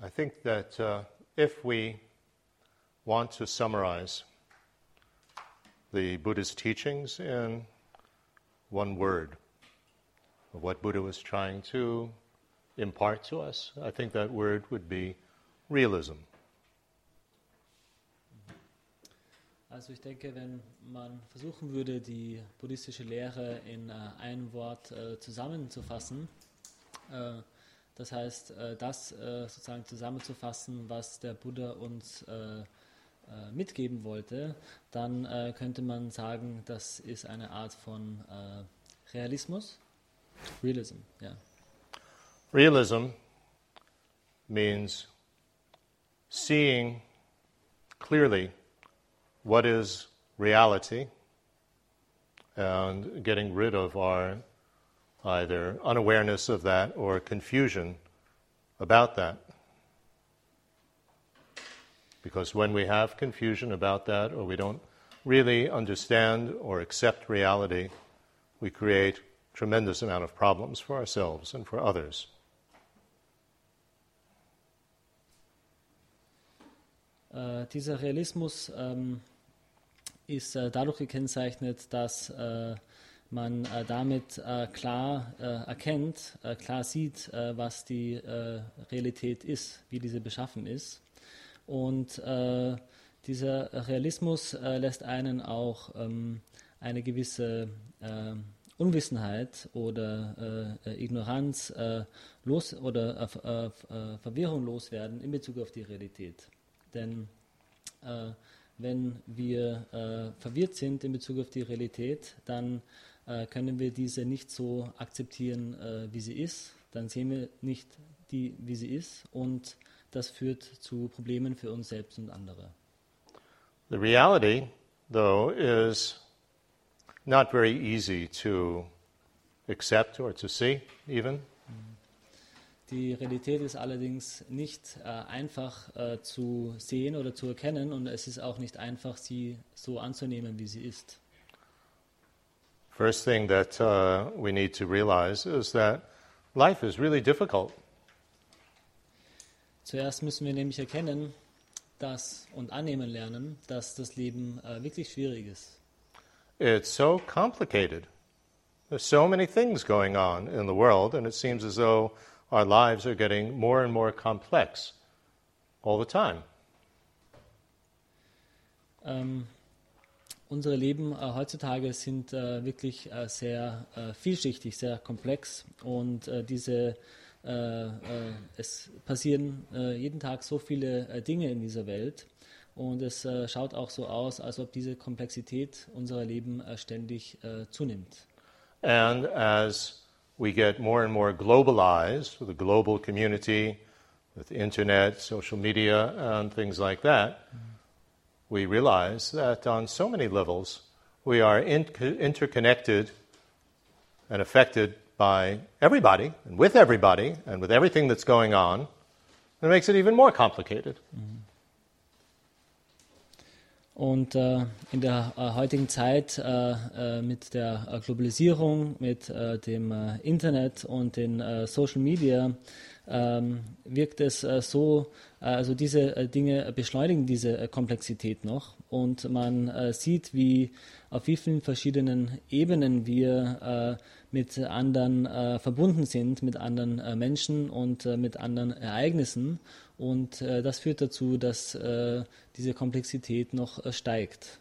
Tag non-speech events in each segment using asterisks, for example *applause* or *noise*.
I think that uh, if we want to summarize the Buddha's teachings in one word of what Buddha was trying to impart to us, I think that word would be realism. Also ich denke, wenn man versuchen würde, die buddhistische Lehre in äh, ein Wort äh, zusammenzufassen, äh, das heißt, äh, das äh, sozusagen zusammenzufassen, was der Buddha uns äh, mitgeben wollte, dann könnte man sagen, das ist eine Art von Realismus. Realism, ja. Realism means seeing clearly what is reality and getting rid of our either unawareness of that or confusion about that. Because when we have confusion about that or we don't really understand or accept reality, we create tremendous amount of problems for ourselves and for others. Uh, dieser Realismus ähm, ist äh, dadurch gekennzeichnet, dass äh, man äh, damit äh, klar äh, erkennt, äh, klar sieht, was die Realität ist, wie diese beschaffen ist. Und dieser Realismus lässt einen auch ähm, eine gewisse Unwissenheit oder Ignoranz los oder Verwirrung loswerden in Bezug auf die Realität. Denn wenn wir äh, verwirrt sind in Bezug auf die Realität, dann äh, können wir diese nicht so akzeptieren, äh, wie sie ist. Dann sehen wir nicht die, wie sie ist und das führt zu Problemen für uns selbst und andere. The reality, though, is not very easy to accept or to see, even. Die Realität ist allerdings nicht äh, einfach äh, zu sehen oder zu erkennen und es ist auch nicht einfach, sie so anzunehmen, wie sie ist. First thing that uh, we need to realize is that life is really difficult. Zuerst müssen wir nämlich erkennen, dass und annehmen lernen, dass das Leben äh, wirklich schwierig ist. It's so complicated. There's so many things going on in the world, and it seems as though our lives are getting more and more complex all the time. Ähm, unsere Leben äh, heutzutage sind äh, wirklich äh, sehr äh, vielschichtig, sehr komplex und äh, diese äh, es passieren jeden Tag so viele Dinge in dieser Welt und es schaut auch so aus, als ob diese Komplexität unserer Leben ständig zunimmt. And as we get more and more globalized with a global community, with internet, social media, and things like that, we realize that on so many levels we are in- interconnected and affected by everybody and with everybody and with everything that's going on. It makes it even more complicated. Mm-hmm. Und äh, in der äh, heutigen Zeit äh, äh mit der äh, Globalisierung, mit äh, dem Internet und den Social Media ähm, wirkt es so, also diese Dinge beschleunigen diese Komplexität noch und man sieht, wie auf wie vielen verschiedenen Ebenen wir mit anderen verbunden sind, mit anderen Menschen und mit anderen Ereignissen und äh, das führt dazu, dass äh, diese Komplexität noch äh, steigt.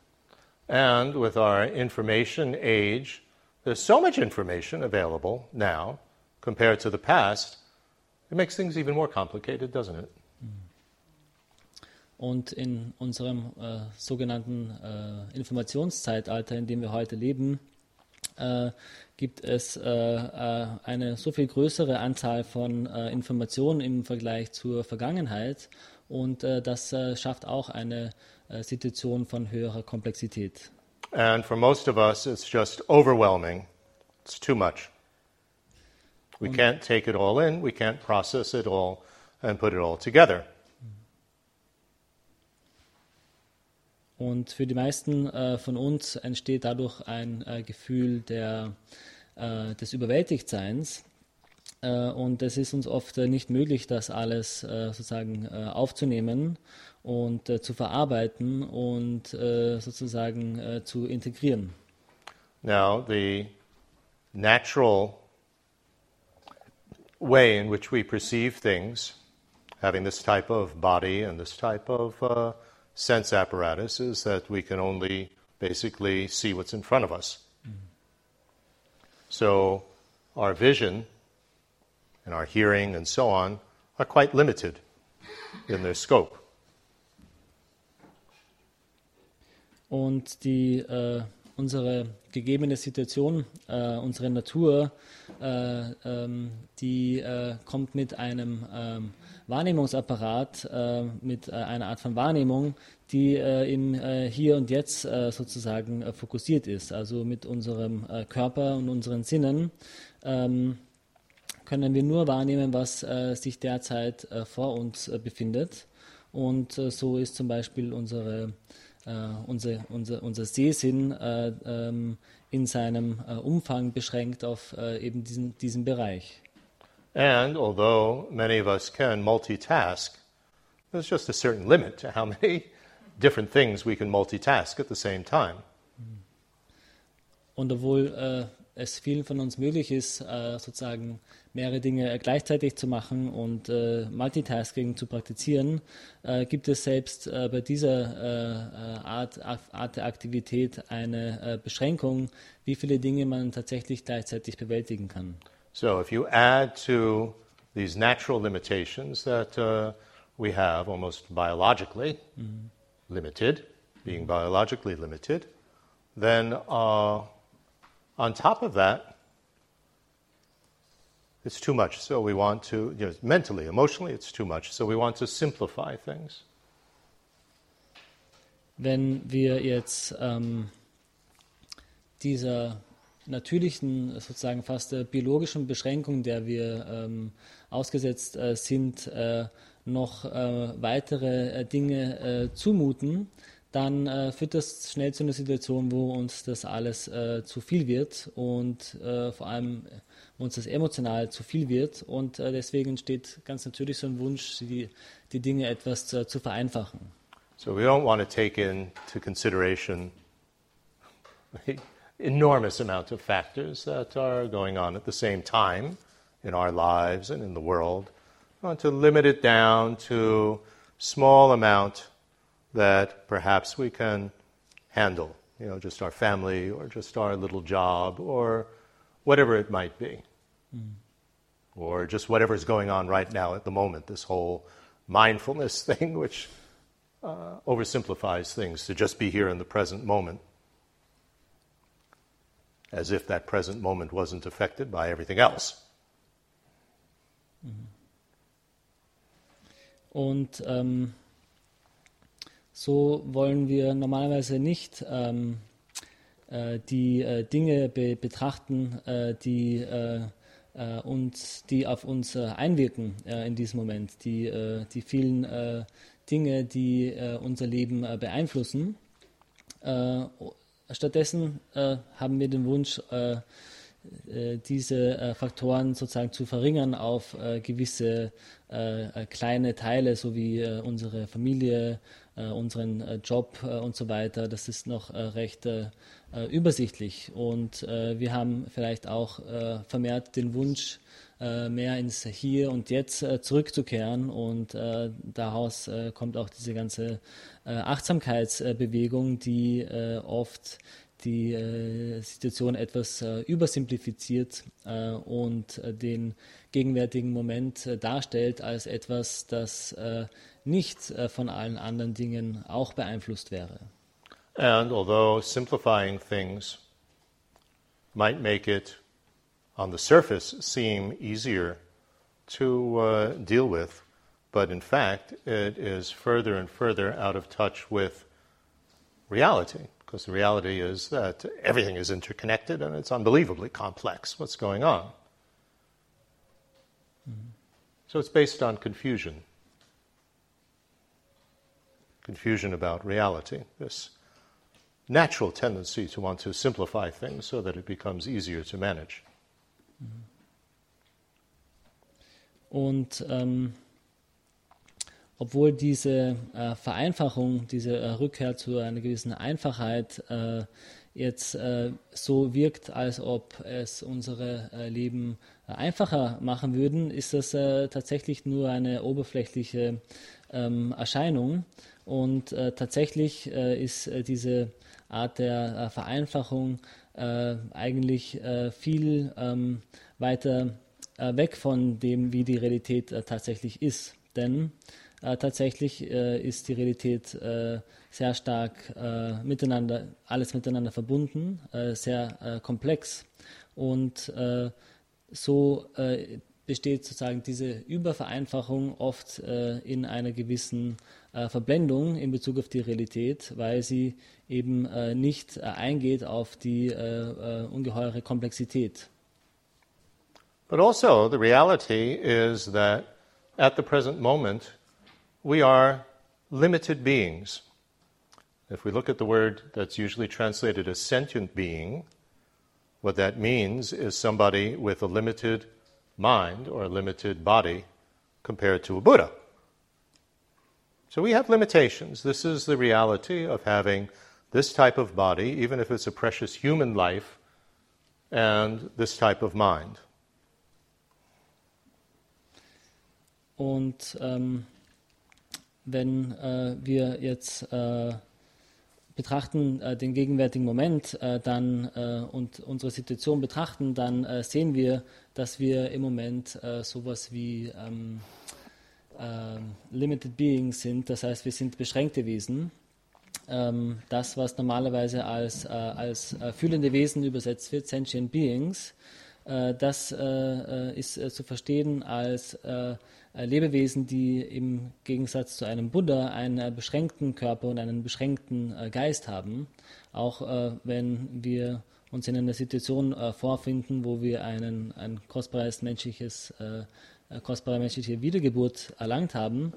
And with our information age, there's so much information available now compared to the past. It makes things even more complicated, doesn't it? Und in unserem äh, sogenannten äh, Informationszeitalter, in dem wir heute leben, äh, gibt es äh, äh, eine so viel größere Anzahl von äh, Informationen im Vergleich zur Vergangenheit und das schafft auch eine Situation von höherer Komplexität. And for most of us it's just overwhelming. It's too much. We can't take it all in, we can't process it all and put it all together. Und für die meisten äh, von uns entsteht dadurch ein äh, Gefühl der, äh, des Überwältigtseins. Äh, und es ist uns oft äh, nicht möglich, das alles äh, sozusagen aufzunehmen und zu verarbeiten und sozusagen zu integrieren. Now, the natural way in which we perceive things, having this type of body and this type of uh, sense apparatus, is that we can only basically see what's in front of us. Mm. So, our vision and our hearing and so on are quite limited in their scope. Und die, äh, unsere gegebene Situation, äh, unsere Natur, äh, ähm, die äh, kommt mit einem ähm, Wahrnehmungsapparat, äh, mit äh, einer Art von Wahrnehmung, die im Hier und Jetzt sozusagen fokussiert ist, also mit unserem Körper und unseren Sinnen. Ähm, können wir nur wahrnehmen, was äh, sich derzeit äh, vor uns äh, befindet. Und äh, so ist zum Beispiel unsere, äh, unser, unser, unser Sehsinn äh, ähm, in seinem Umfang beschränkt auf eben diesen, diesen Bereich. And although many of us can multitask, there's just a certain limit to how *laughs* many different things we can multitask at the same time. Und obwohl es vielen von uns möglich ist, sozusagen mehrere Dinge gleichzeitig zu machen und äh, Multitasking zu praktizieren, äh, gibt es selbst äh, bei dieser äh, Art, Art der Aktivität eine äh, Beschränkung, wie viele Dinge man tatsächlich gleichzeitig bewältigen kann. So if you add to these natural limitations that uh, we have almost biologically mm -hmm. limited, being biologically limited, then uh, on top of that, it's too much. So we want to, you know, mentally, emotionally, it's too much. So we want to simplify things. Wenn wir jetzt ähm, dieser natürlichen, sozusagen fast äh, biologischen Beschränkung, der wir ähm, ausgesetzt äh, sind, äh, noch äh, weitere äh, Dinge äh, zumuten, dann führt das schnell zu einer Situation, wo uns das alles zu viel wird und vor allem uns das emotional zu viel wird und äh, deswegen entsteht ganz natürlich so ein Wunsch, die, die Dinge etwas zu, zu vereinfachen. So we don't want to take into consideration *laughs* enormous amount of factors that are going on at the same time in our lives and in the world. We want to limit it down to small amount that perhaps we can handle, you know, just our family or just our little job or whatever it might be. Mm. Or just whatever's going on right now at the moment, this whole mindfulness *laughs* thing, which uh, oversimplifies things to just be here in the present moment, as if that present moment wasn't affected by everything else. Mm. Und ähm, so wollen wir normalerweise nicht ähm, äh, die äh, Dinge be betrachten, äh, die äh, äh, und die auf uns äh, einwirken in diesem Moment, die, die vielen Dinge, die unser Leben beeinflussen. stattdessen haben wir den Wunsch, diese Faktoren sozusagen zu verringern auf gewisse kleine Teile, so wie unsere Familie, unseren Job und so weiter. Das ist noch recht äh, übersichtlich. Und äh, wir haben vielleicht auch äh, vermehrt den Wunsch, äh, mehr ins Hier und Jetzt äh, zurückzukehren. Und äh, daraus kommt auch diese ganze Achtsamkeitsbewegung, die oft die Situation etwas übersimplifiziert und den gegenwärtigen Moment darstellt als etwas, das nicht von allen anderen Dingen auch beeinflusst wäre. And although simplifying things might make it, on the surface, seem easier to uh, deal with, but in fact, it is further and further out of touch with reality. Because the reality is that everything is interconnected and it's unbelievably complex what's going on. Mm-hmm. So it's based on confusion. Confusion about reality. This natural tendency to want to simplify things so that it becomes easier to manage. Und ähm, obwohl diese äh, Vereinfachung, diese äh, Rückkehr zu einer gewissen Einfachheit äh, jetzt äh, so wirkt, als ob es unsere äh, Leben äh, einfacher machen würden, ist das tatsächlich nur eine oberflächliche ähm, Erscheinung. Und tatsächlich ist diese Art der Vereinfachung eigentlich viel ähm, weiter weg von dem, wie die Realität tatsächlich ist. Denn äh, tatsächlich äh, ist die Realität äh, sehr stark äh, miteinander, alles miteinander verbunden, äh, sehr äh, komplex. Und so besteht sozusagen diese Übervereinfachung oft in einer gewissen Verblendung in Bezug auf die Realität, weil sie eben nicht eingeht auf die ungeheure Komplexität. But also the reality is that at the present moment we are limited beings. If we look at the word that's usually translated as sentient being, what that means is somebody with a limited mind or a limited body compared to a Buddha. So we have limitations. This is the reality of having this type of body, even if it's a precious human life, and this type of mind. Und ähm, wenn äh, wir jetzt äh, betrachten äh, den gegenwärtigen Moment dann und unsere Situation betrachten, dann sehen wir, dass wir im Moment sowas wie ähm, Limited Beings sind, das heißt, wir sind beschränkte Wesen. Ähm, das, was normalerweise als, als fühlende Wesen übersetzt wird, Sentient Beings, das ist zu verstehen als Lebewesen, die im Gegensatz zu einem Buddha einen äh, beschränkten Körper und einen beschränkten äh, Geist haben, auch wenn wir uns in einer Situation vorfinden, wo wir einen, ein kostbares menschliches kostbare menschliche Wiedergeburt erlangt haben,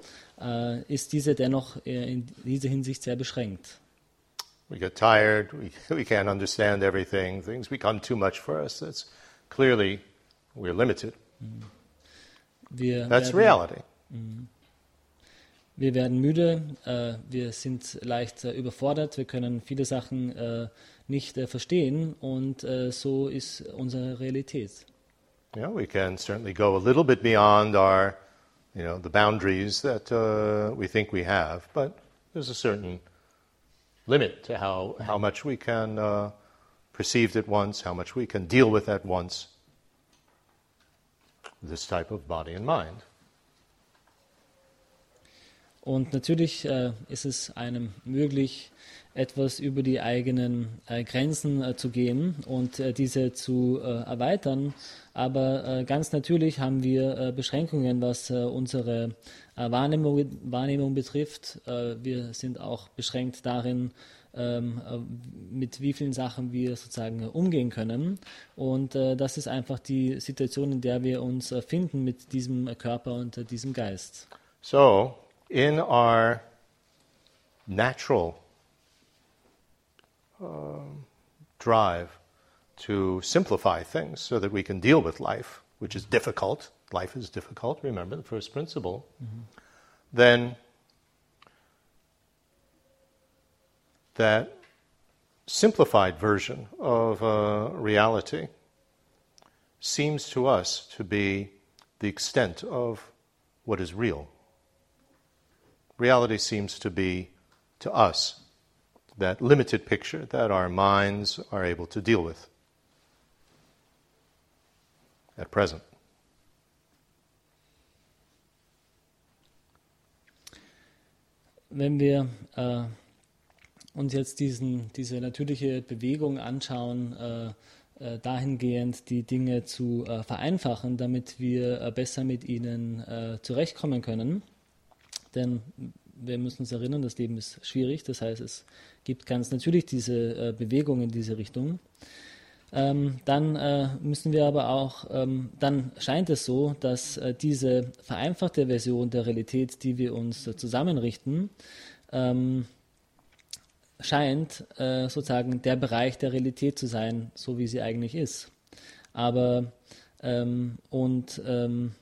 ist diese dennoch in dieser Hinsicht sehr beschränkt. We get tired, we, *laughs* we can't understand everything, things become too much for us. That's clearly we're limited. Mhm. Wir That's werden, reality. Mhm. Wir werden müde, äh, wir sind leicht äh, überfordert, wir können viele Sachen äh, nicht äh, verstehen und äh, so ist unsere Realität. Yeah, we can certainly go a little bit beyond our, you know, the boundaries that uh, we think we have, but there's a certain limit to how, how much we can uh, perceive at once, how much we can deal with at once this type of body and mind. Und natürlich äh, ist es einem möglich, etwas über die eigenen äh, Grenzen äh, zu gehen und äh, diese zu äh, erweitern. Aber äh, ganz natürlich haben wir Beschränkungen, was unsere Wahrnehmung, Wahrnehmung betrifft. wir sind auch beschränkt darin, mit wie vielen Sachen wir sozusagen umgehen können. Und äh, das ist einfach die Situation, in der wir uns äh, finden mit diesem Körper und diesem Geist. So, in our natural uh, drive to simplify things so that we can deal with life, which is difficult, life is difficult, remember the first principle, mm-hmm. then that simplified version of uh, reality seems to us to be the extent of what is real. Reality seems to be, to us, that limited picture that our minds are able to deal with at present. Wenn wir uns jetzt diesen, diese natürliche Bewegung anschauen, äh, äh, dahingehend die Dinge zu äh, vereinfachen, damit wir äh, besser mit ihnen äh, zurechtkommen können. Denn wir müssen uns erinnern, das Leben ist schwierig, das heißt, es gibt ganz natürlich diese äh, Bewegung in diese Richtung. Ähm, dann müssen wir aber auch, ähm, dann scheint es so, dass diese vereinfachte Version der Realität, die wir uns zusammenrichten, ähm, scheint äh, sozusagen der Bereich der Realität zu sein, so wie sie eigentlich ist. Aber ähm, und ähm,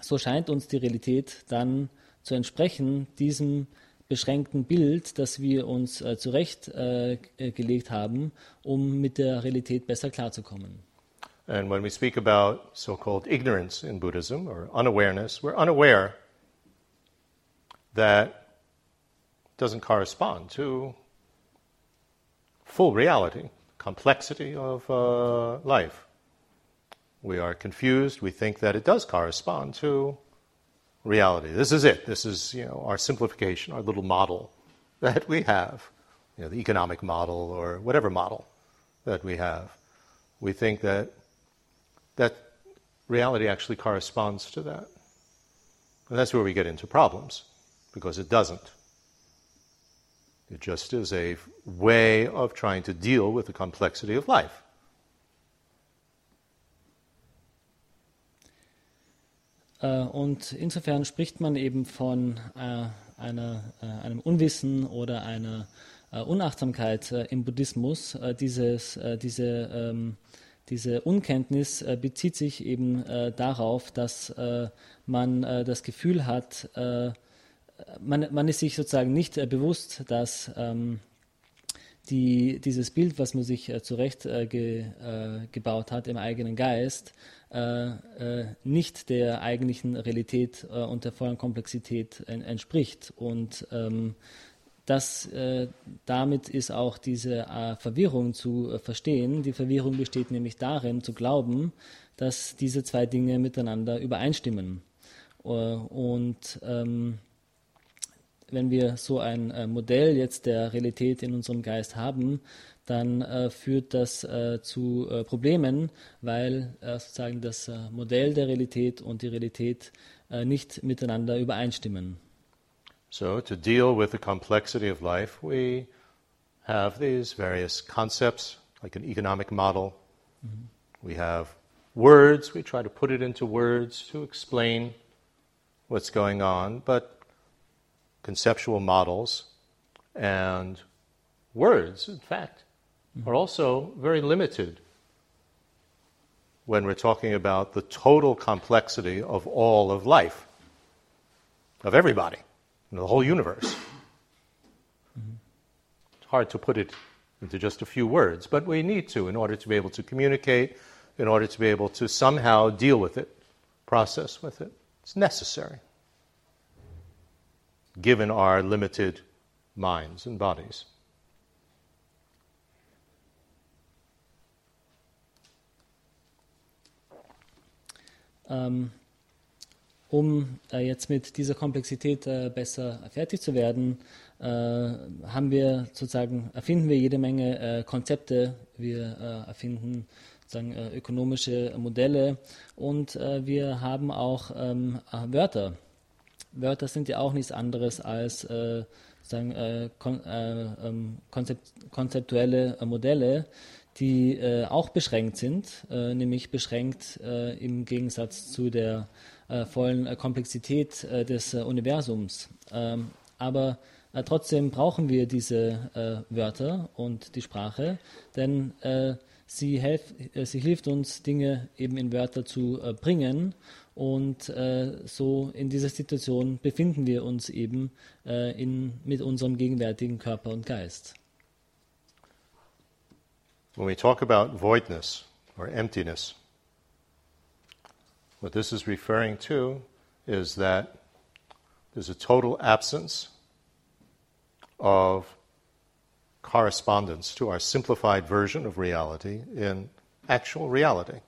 so scheint uns die Realität dann zu entsprechen, diesem beschränkten Bild, das wir uns äh, zurechtgelegt äh, haben, um mit der Realität besser klarzukommen. And when we speak about so called ignorance in Buddhism or unawareness, we're unaware that doesn't correspond to full reality, complexity of uh, life. We are confused. We think that it does correspond to reality. This is it. This is you know our simplification, our little model that we have, you know, the economic model or whatever model that we have. We think that that reality actually corresponds to that. And that's where we get into problems, because it doesn't. It just is a way of trying to deal with the complexity of life. Äh, und insofern spricht man eben von äh, einer, äh, einem Unwissen oder einer Unachtsamkeit im Buddhismus. Dieses, diese, ähm, diese Unkenntnis bezieht sich eben darauf, dass man das Gefühl hat, man, man ist sich sozusagen nicht bewusst, dass ähm, die, dieses Bild, was man sich äh, zurecht äh, ge, äh, gebaut hat im eigenen Geist, äh, äh nicht der eigentlichen Realität äh, und der vollen Komplexität en, entspricht. Und ähm, das, damit ist auch diese Verwirrung zu verstehen. Die Verwirrung besteht nämlich darin, zu glauben, dass diese zwei Dinge miteinander übereinstimmen. und ähm, wenn wir so ein äh, Modell jetzt der Realität in unserem Geist haben, dann äh, führt das äh, zu äh, Problemen, weil äh, sozusagen das äh, Modell der Realität und die Realität nicht miteinander übereinstimmen. So to deal with the complexity of life, we have these various concepts, like an economic model. Mm-hmm. We have words, we try to put it into words to explain what's going on, but conceptual models and words, in fact, mm-hmm. are also very limited when we're talking about the total complexity of all of life, of everybody, the whole universe. Mm-hmm. It's hard to put it into just a few words, but we need to in order to be able to communicate, in order to be able to somehow deal with it, process with it. It's necessary given our limited minds and bodies. Ähm, um äh, jetzt mit dieser Komplexität äh, besser fertig zu werden, äh, haben wir sozusagen, erfinden wir jede Menge äh, Konzepte, wir äh, erfinden sozusagen äh, ökonomische Modelle und wir haben auch ähm, Wörter, Wörter sind ja auch nichts anderes als äh, sagen, äh, kon äh, ähm, konzept konzeptuelle äh, Modelle, die äh, auch beschränkt sind, nämlich beschränkt im Gegensatz zu der vollen Komplexität des Universums. Ähm, aber trotzdem brauchen wir diese Wörter und die Sprache, denn sie, sie hilft uns, Dinge eben in Wörter zu bringen und äh, so in dieser Situation befinden wir uns eben äh, in, mit unserem gegenwärtigen Körper und Geist. When we talk about voidness or emptiness, what this is referring to is that there's a total absence of correspondence to our simplified version of reality in actual reality.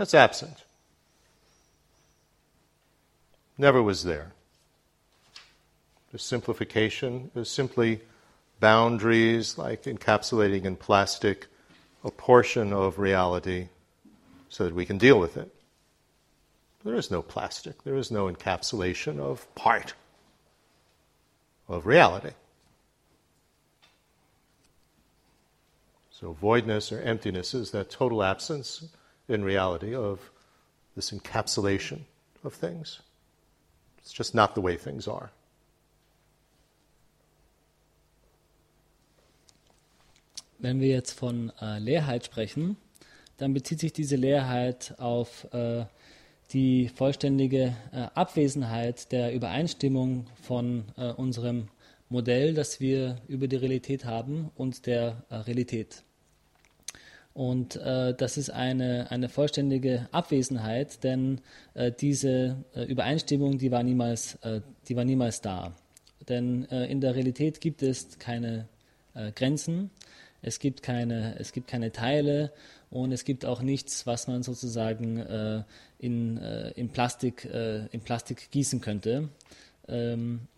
That's absent. Never was there. The simplification is simply boundaries, like encapsulating in plastic a portion of reality so that we can deal with it. There is no plastic, there is no encapsulation of part of reality. So, voidness or emptiness is that total absence in reality of this encapsulation of things. It's just not the way things are. Wenn wir jetzt von äh, Leerheit sprechen, dann bezieht sich diese Leerheit auf äh, die vollständige äh, Abwesenheit der Übereinstimmung von äh, unserem Modell, das wir über die Realität haben, und der äh, Realität. Und äh, das ist eine, eine vollständige Abwesenheit, denn äh, diese äh, Übereinstimmung, die war niemals, äh, die war niemals da. Denn äh, in der Realität gibt es keine äh, Grenzen, es gibt, keine, es gibt keine Teile und es gibt auch nichts, was man sozusagen in, in, Plastik, in Plastik gießen könnte. Ähm,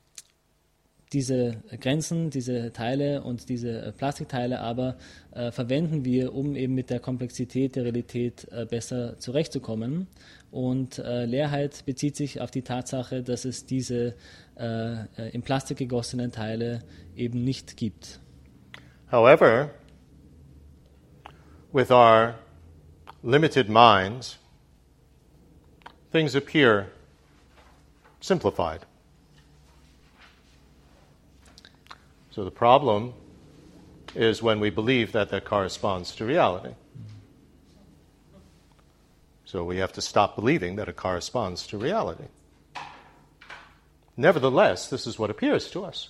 diese Grenzen, diese Teile und diese äh, Plastikteile aber äh, verwenden wir, um eben mit der Komplexität der Realität äh, besser zurechtzukommen. Und äh, Leerheit bezieht sich auf die Tatsache, dass es diese äh, äh, in Plastik gegossenen Teile eben nicht gibt. However, with our limited minds, things appear simplified. So the problem is when we believe that that corresponds to reality. So we have to stop believing that it corresponds to reality. Nevertheless, this is what appears to us.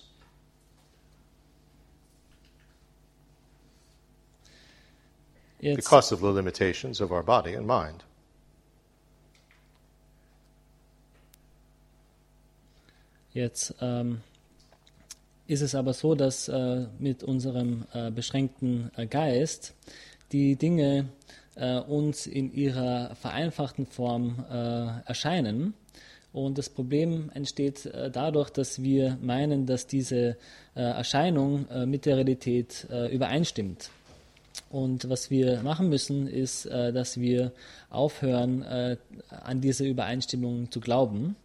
It's because of the limitations of our body and mind. Jetzt ähm, um, ist es aber so, dass äh, mit unserem äh, beschränkten äh, Geist die Dinge äh, uns in ihrer vereinfachten Form äh, erscheinen. Und das Problem entsteht äh, dadurch, dass wir meinen, dass diese Erscheinung mit der Realität übereinstimmt. Und was wir machen müssen, ist, dass wir aufhören, an diese Übereinstimmung zu glauben.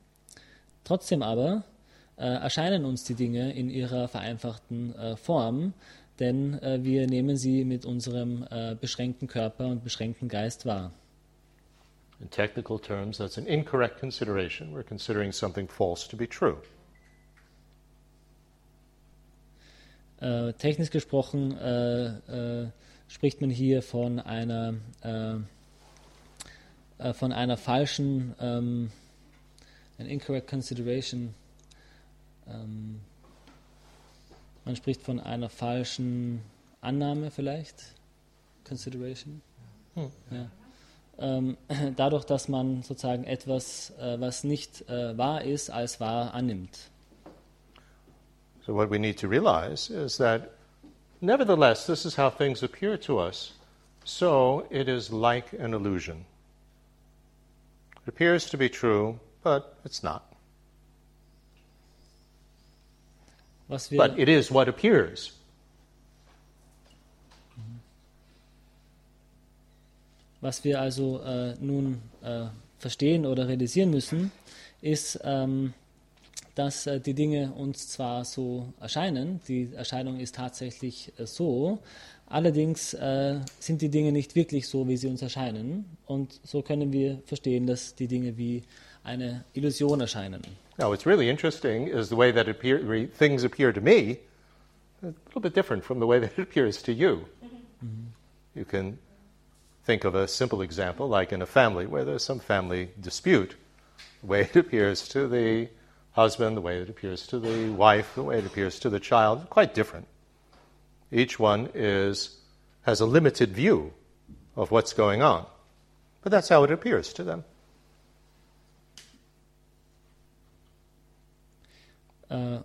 Trotzdem aber äh, erscheinen uns die Dinge in ihrer vereinfachten äh, Form, denn äh, wir nehmen sie mit unserem beschränkten Körper und beschränkten Geist wahr. In technical terms, that's an incorrect consideration. We're considering something false to be true. Äh, technisch gesprochen äh, äh, spricht man hier von einer, von einer falschen, ähm, an incorrect consideration. Ähm, man spricht von einer falschen Annahme vielleicht, Consideration. Hm. Ja. Ähm, *clears throat* dadurch, dass man sozusagen etwas, äh, was nicht äh, wahr ist, als wahr annimmt. So what we need to realize is that nevertheless this is how things appear to us. So it is like an illusion. It appears to be true, but it's not. Was wir but it is what appears. Was wir also äh, nun äh, verstehen oder realisieren müssen, ist, ähm, dass äh, die Dinge uns zwar so erscheinen, die Erscheinung ist tatsächlich äh, so, allerdings äh, sind die Dinge nicht wirklich so, wie sie uns erscheinen. Und so können wir verstehen, dass die Dinge wie eine Illusion erscheinen. Now, what's really interesting is the way that appear, things appear to me, a little bit different from the way *laughs* that it appears to you. Mm-hmm. You can think of a simple example, like in a family where there's some family dispute. The way it appears to the husband, the way it appears to the wife, the way it appears to the child, quite different. Each one is, has a limited view of what's going on. But that's how it appears to them. Äh,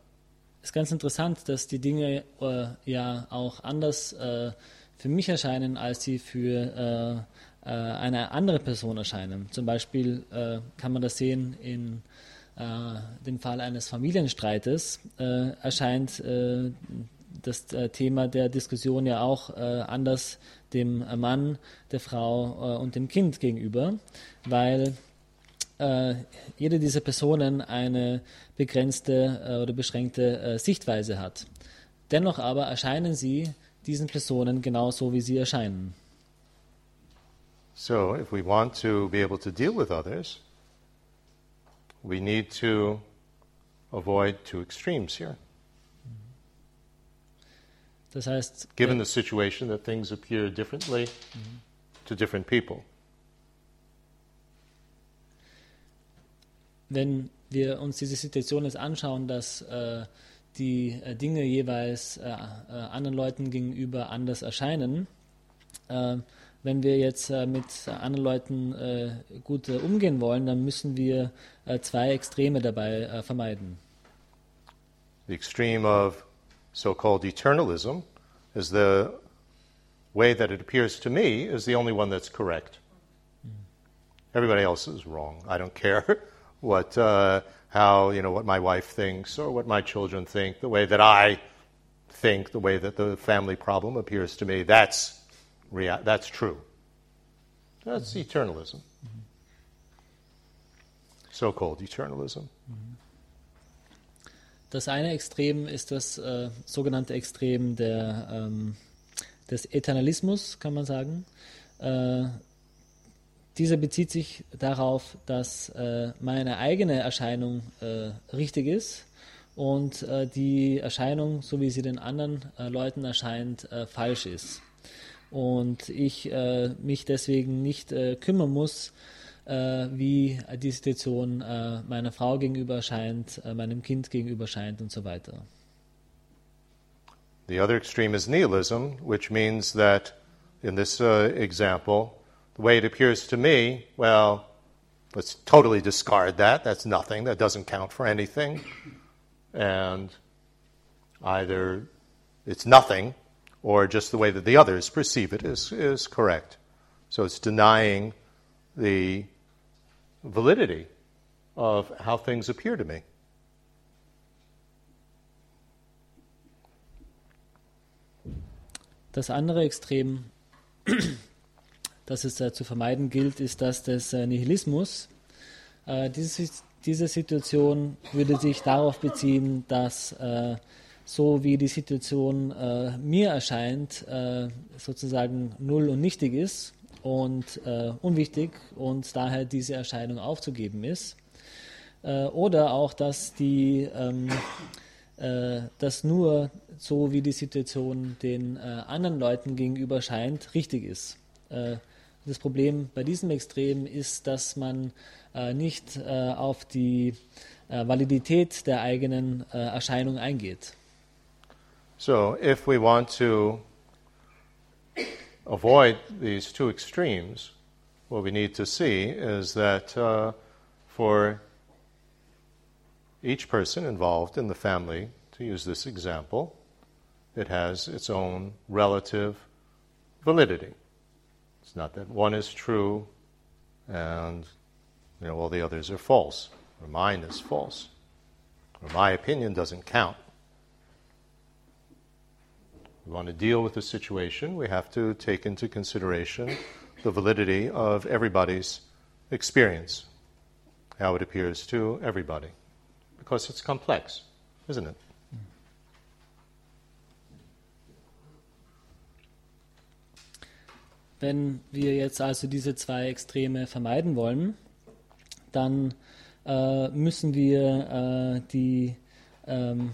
ist ganz interessant, dass die Dinge äh, ja auch anders äh, für mich erscheinen, als sie für äh, äh, eine andere Person erscheinen. Zum Beispiel äh, kann man das sehen in dem Fall eines Familienstreites, erscheint das Thema der Diskussion ja auch anders dem Mann, der Frau und dem Kind gegenüber, weil äh, jede dieser Personen eine begrenzte äh, oder beschränkte äh, Sichtweise hat. Dennoch aber erscheinen sie diesen Personen genauso, wie sie erscheinen. So, if we want to be able to deal with others, we need to avoid two extremes here. Das heißt, given the situation that things appear differently, to different people. Wenn wir uns diese Situation jetzt anschauen, dass äh, die äh, Dinge jeweils äh, äh anderen Leuten gegenüber anders erscheinen, äh, wenn wir jetzt äh, mit anderen Leuten gut umgehen wollen, dann müssen wir zwei Extreme dabei vermeiden. The extreme of so-called eternalism is the way that it appears to me is the only one that's correct. Everybody else is wrong. I don't care *laughs* what, uh, how, you know, what my wife thinks or what my children think, the way that I think, the way that the family problem appears to me. That's, rea- that's true. That's mm-hmm. eternalism. Mm-hmm. So called eternalism. Mm-hmm. Das eine Extrem ist das äh, sogenannte Extrem der, ähm, des Eternalismus, kann man sagen. Äh, dieser bezieht sich darauf, dass äh, meine eigene Erscheinung äh, richtig ist und äh, die Erscheinung, so wie sie den anderen äh, Leuten erscheint, falsch ist. Und ich mich deswegen nicht kümmern muss, äh, wie die Situation äh, meiner Frau gegenüber erscheint, äh, meinem Kind gegenüber erscheint und so weiter. The other extreme is nihilism, which means that in this uh, example, the way it appears to me, well, let's totally discard that. That's nothing. That doesn't count for anything. And either it's nothing or just the way that the others perceive it is, is correct. So it's denying the validity of how things appear to me. Das andere Extrem, das es äh, zu vermeiden gilt, ist das des äh, Nihilismus. Äh, diese, diese Situation würde sich darauf beziehen, dass so wie die Situation äh, mir erscheint, äh, sozusagen null und nichtig ist und äh, unwichtig und daher diese Erscheinung aufzugeben ist. Oder auch, dass die ähm, äh, dass nur so wie die Situation den anderen Leuten gegenüber scheint, richtig ist. Äh, das Problem bei diesem Extrem ist, dass man äh, nicht auf die Validität der eigenen Erscheinung eingeht. So, if we want to avoid these two extremes, what we need to see is that uh, for each person involved in the family, to use this example, it has its own relative validity. It's not that one is true and you know all the others are false, or mine is false, or my opinion doesn't count we want to deal with the situation, we have to take into consideration the validity of everybody's experience, how it appears to everybody. Because it's complex, isn't it? Wenn wir jetzt also diese zwei Extreme vermeiden wollen, dann äh, müssen wir äh, die ähm,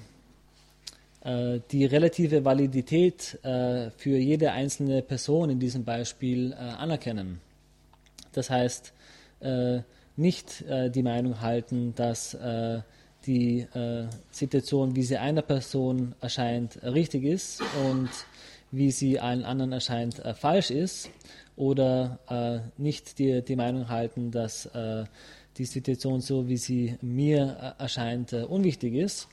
Äh, die relative Validität äh, für jede einzelne Person in diesem Beispiel äh, anerkennen. Das heißt, nicht die Meinung halten, dass die Situation, wie sie einer Person erscheint, richtig ist und wie sie allen anderen erscheint, falsch ist. Oder nicht die, die Meinung halten, dass die Situation so, wie sie mir erscheint, unwichtig ist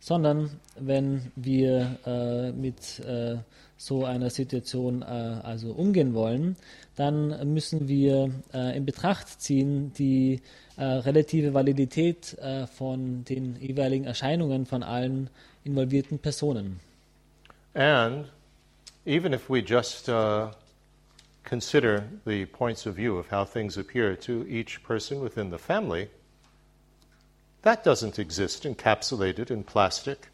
sondern wenn wir äh, mit äh, so einer Situation äh, also umgehen wollen, dann müssen wir äh, in Betracht ziehen die äh, relative Validität äh, von den jeweiligen Erscheinungen von allen involvierten Personen. And even if we just uh, consider the points of view of how things appear to each person within the family, That doesn't exist encapsulated in plastic,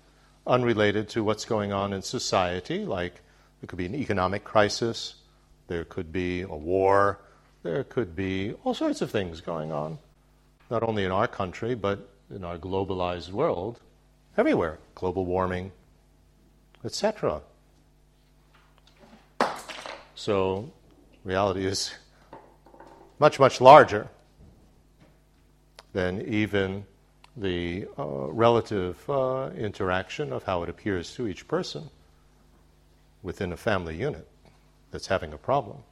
unrelated to what's going on in society, like there could be an economic crisis, there could be a war, there could be all sorts of things going on, not only in our country, but in our globalized world, everywhere, global warming, etc. So Reality is *laughs* much, much larger than even the uh, relative uh, interaction of how it appears to each person within a family unit that's having a problem.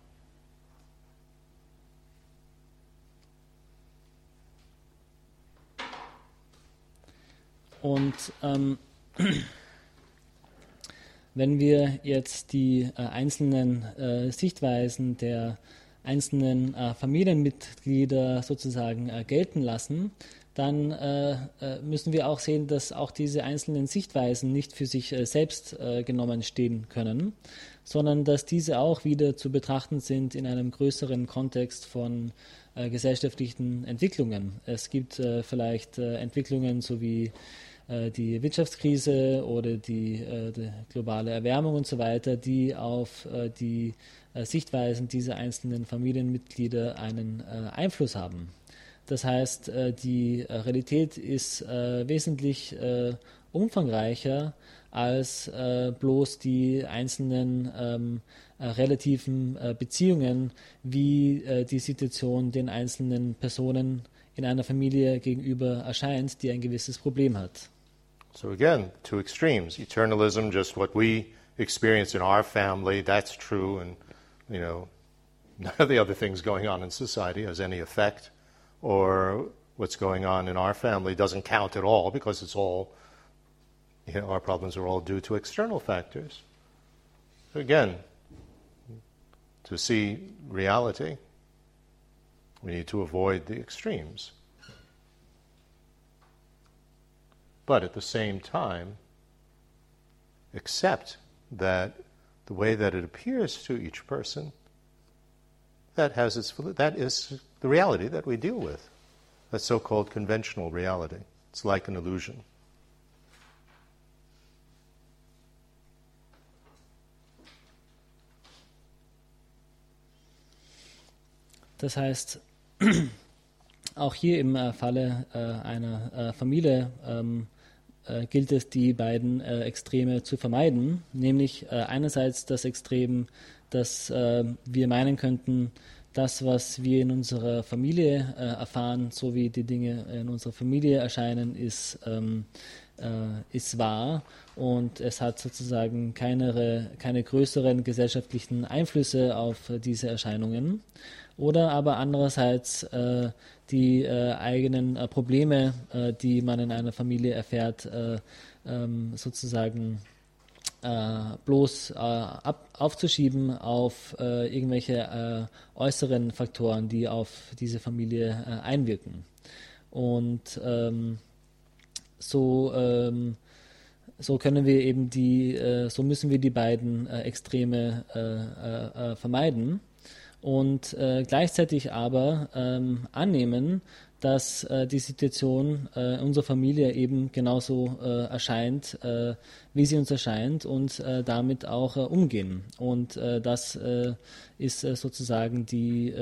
Und ähm, *clears throat* wenn wir jetzt die äh, einzelnen äh, Sichtweisen der einzelnen äh, Familienmitglieder sozusagen äh, gelten lassen, dann äh, äh, müssen wir auch sehen, dass auch diese einzelnen Sichtweisen nicht für sich selbst genommen stehen können, sondern dass diese auch wieder zu betrachten sind in einem größeren Kontext von gesellschaftlichen Entwicklungen. Es gibt vielleicht Entwicklungen so wie äh, die Wirtschaftskrise oder die, äh, die, globale Erwärmung und so weiter, die auf äh, die Sichtweisen dieser einzelnen Familienmitglieder einen Einfluss haben. Das heißt, die Realität ist wesentlich umfangreicher als bloß die einzelnen ähm, relativen Beziehungen, wie die Situation den einzelnen Personen in einer Familie gegenüber erscheint, die ein gewisses Problem hat. So again, two extremes. Eternalism, just what we experience in our family, that's true, and you know, *laughs* none of the other things going on in society has any effect, or what's going on in our family doesn't count at all because it's all, you know, our problems are all due to external factors. So again, to see reality, we need to avoid the extremes. but at the same time, accept that the way that it appears to each person, that has its that is the reality that we deal with. That so-called conventional reality. It's like an illusion. Das heißt, *clears throat* auch hier im äh, Falle äh, einer äh, Familie ähm, äh, gilt es, die beiden Extreme zu vermeiden, nämlich einerseits das Extrem, dass wir meinen könnten, das, was wir in unserer Familie äh, erfahren, so wie die Dinge in unserer Familie erscheinen, ist, ähm, äh, ist wahr und es hat sozusagen keine, keine größeren gesellschaftlichen Einflüsse auf diese Erscheinungen. Oder aber andererseits die äh, eigenen äh, Probleme, äh, die man in einer Familie erfährt, äh, ähm, sozusagen äh, bloß äh, ab, aufzuschieben auf irgendwelche äußeren Faktoren, die auf diese Familie einwirken. Und ähm, so ähm, so können wir eben die, so müssen wir die beiden Extreme vermeiden und äh, gleichzeitig aber ähm, annehmen, dass äh, die Situation äh, unserer Familie eben genauso äh, erscheint, äh, wie sie uns erscheint und äh, damit auch äh, umgehen. Und das ist sozusagen die,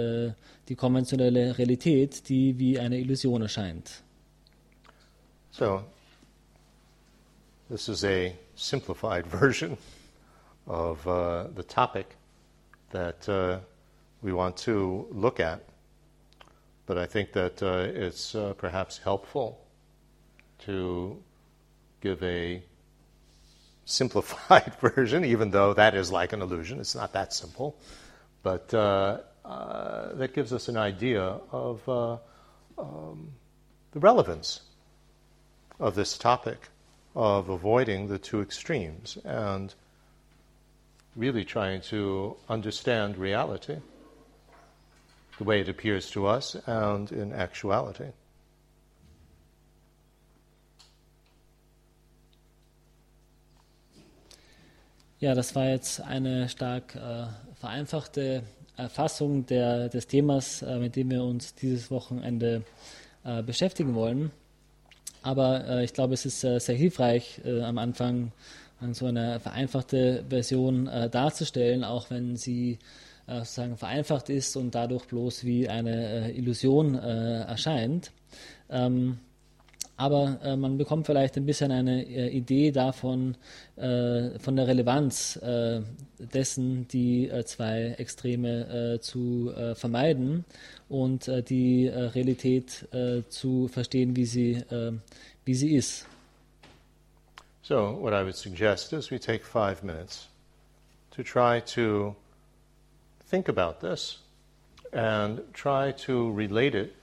die konventionelle Realität, die wie eine Illusion erscheint. So, this is a simplified *laughs* version of uh, the topic that uh, we want to look at. But I think that uh, it's uh, perhaps helpful to give a simplified *laughs* version, even though that is like an illusion. It's not that simple. But uh, uh that gives us an idea of um, the relevance of this topic of avoiding the two extremes and really trying to understand reality the way it appears to us and in actuality. Ja, das war jetzt eine stark äh, vereinfachte Erfassung der, des Themas, äh, mit dem wir uns dieses Wochenende äh, beschäftigen wollen. Aber äh, ich glaube, es ist äh, sehr hilfreich, äh, am Anfang so eine vereinfachte Version darzustellen, auch wenn sie äh, sozusagen vereinfacht ist und dadurch bloß wie eine äh, Illusion äh, erscheint. Ähm, aber äh, man bekommt vielleicht ein bisschen eine äh, Idee davon, äh, von der Relevanz äh, dessen, die äh, zwei Extreme zu vermeiden und die Realität zu verstehen, wie sie, wie sie ist. So, what I would suggest is we take five minutes to try to think about this and try to relate it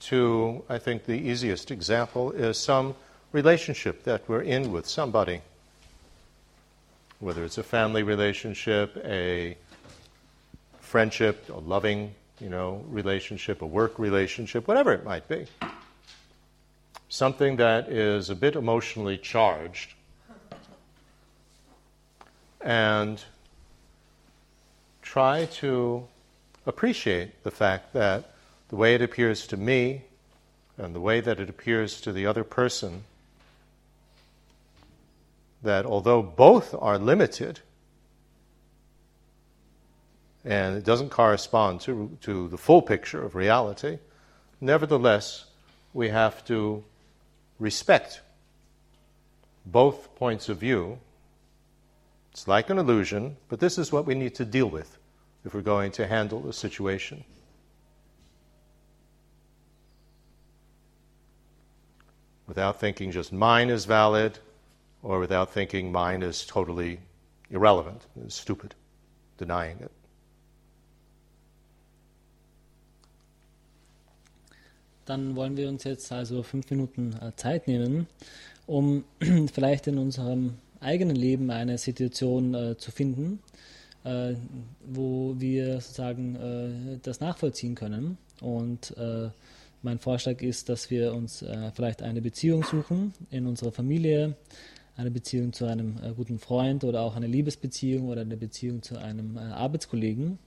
to, I think the easiest example is some relationship that we're in with somebody. Whether it's a family relationship, a friendship, a loving, you know, relationship, a work relationship, whatever it might be. Something that is a bit emotionally charged. And try to appreciate the fact that the way it appears to me and the way that it appears to the other person, that although both are limited, and it doesn't correspond to, to the full picture of reality, nevertheless, we have to respect both points of view. It's like an illusion, but this is what we need to deal with if we're going to handle the situation. Without thinking just mine is valid or without thinking mine is totally irrelevant, stupid, denying it. Dann wollen wir uns jetzt also fünf Minuten äh, Zeit nehmen, um *clears throat* vielleicht in unserem eigenen Leben eine Situation äh, zu finden, äh, wo wir sozusagen äh, das nachvollziehen können und äh, mein Vorschlag ist, dass wir uns äh, vielleicht eine Beziehung suchen in unserer Familie, eine Beziehung zu einem äh, guten Freund oder auch eine Liebesbeziehung oder eine Beziehung zu einem äh, Arbeitskollegen.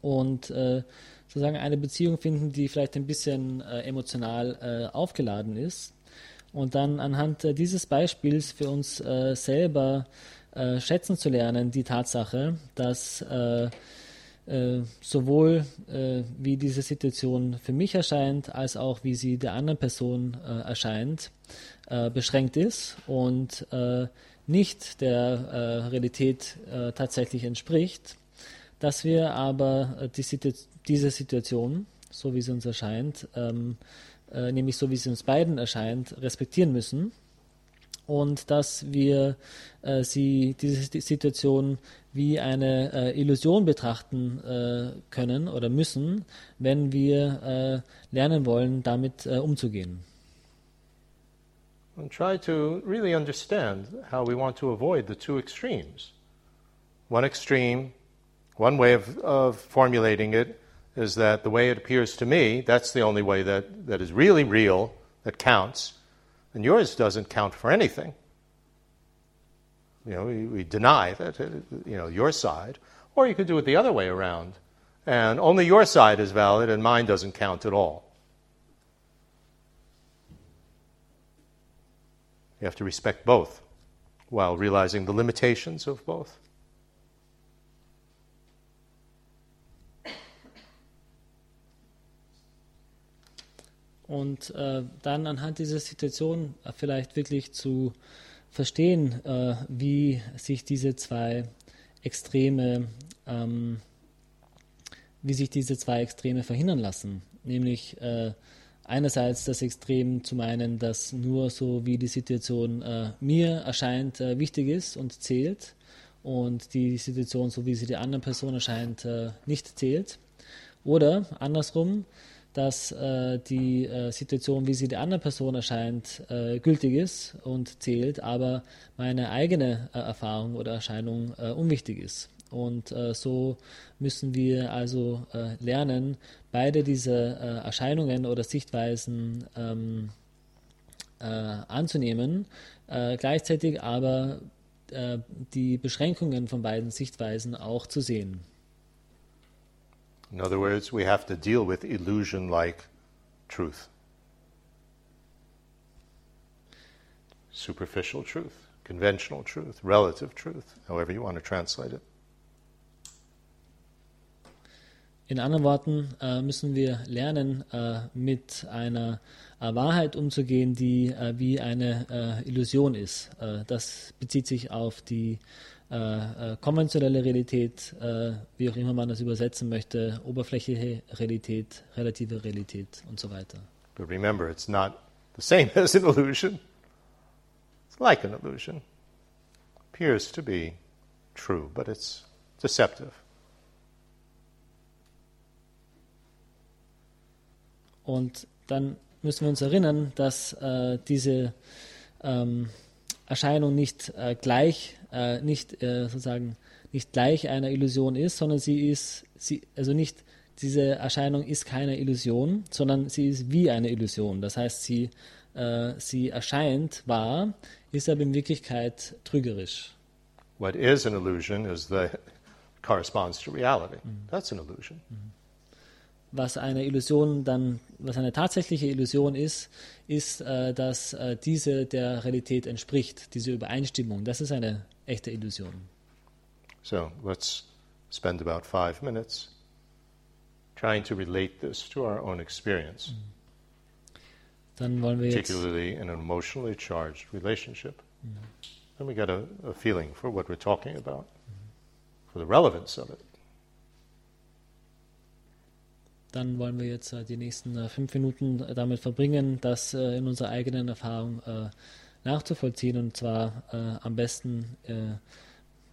Und äh, sozusagen eine Beziehung finden, die vielleicht ein bisschen äh, emotional äh, aufgeladen ist. Und dann anhand dieses Beispiels für uns selber schätzen zu lernen, die Tatsache, dass äh, sowohl äh, wie diese Situation für mich erscheint, als auch wie sie der anderen Person äh, erscheint, äh, beschränkt ist und äh, nicht der Realität tatsächlich entspricht, dass wir aber die Situ diese Situation, so wie sie uns erscheint, ähm, nämlich so wie sie uns beiden erscheint, respektieren müssen und dass wir äh, sie, diese Situation wie eine äh, Illusion betrachten äh, können oder müssen, wenn wir äh, lernen wollen, damit äh, umzugehen. And try to really understand how we want to avoid the two extremes. One extreme, one way of, of formulating it is that the way it appears to me, that's the only way that, that is really real, that counts and yours doesn't count for anything. You know, we, we deny that, uh, you know, your side. Or you could do it the other way around. And only your side is valid and mine doesn't count at all. You have to respect both while realizing the limitations of both. Und äh, dann anhand dieser Situation vielleicht wirklich zu verstehen, äh, wie sich diese zwei Extreme, ähm, wie sich diese zwei Extreme verhindern lassen. Nämlich äh, einerseits das Extrem zu meinen, dass nur so wie die Situation äh, mir erscheint äh, wichtig ist und zählt und die Situation so wie sie der anderen Person erscheint äh, nicht zählt. Oder andersrum, dass äh, die äh, Situation, wie sie der anderen Person erscheint, äh, gültig ist und zählt, aber meine eigene äh, Erfahrung oder Erscheinung äh, unwichtig ist. Und äh, so müssen wir also lernen, beide diese Erscheinungen oder Sichtweisen ähm, anzunehmen, gleichzeitig aber die Beschränkungen von beiden Sichtweisen auch zu sehen. In other words, we have to deal with illusion like truth. Superficial truth, conventional truth, relative truth, however you want to translate it. In anderen Worten äh, müssen wir lernen, äh, mit einer äh, Wahrheit umzugehen, die äh, wie eine äh, Illusion ist. Äh, das bezieht sich auf die konventionelle Realität, wie auch immer man das übersetzen möchte, oberflächliche Realität, relative Realität und so weiter. But remember, it's not the same *laughs* as an illusion. It's like an illusion. Appears to be true, but it's deceptive. Und dann müssen wir uns erinnern, dass äh, diese ähm, Erscheinung nicht äh, gleich, äh, nicht äh, sozusagen nicht gleich einer Illusion ist, sondern sie ist, sie, also nicht diese Erscheinung ist keine Illusion, sondern sie ist wie eine Illusion. Das heißt, sie, äh, sie erscheint wahr, ist aber in Wirklichkeit trügerisch. What is an illusion is the corresponds to reality. Mhm. That's an illusion. Mhm was eine Illusion dann, was eine tatsächliche Illusion ist, ist, äh, dass äh, diese der Realität entspricht, diese Übereinstimmung. Das ist eine echte Illusion. So let's spend about five minutes trying to relate this to our own experience. Mhm. Dann wollen wir jetzt particularly in an emotionally charged relationship. Mhm. Then we get a, a, feeling for what we're talking about, for the relevance of it dann wollen wir jetzt äh, die nächsten äh, fünf Minuten äh, damit verbringen, das in unserer eigenen Erfahrung nachzuvollziehen und zwar am besten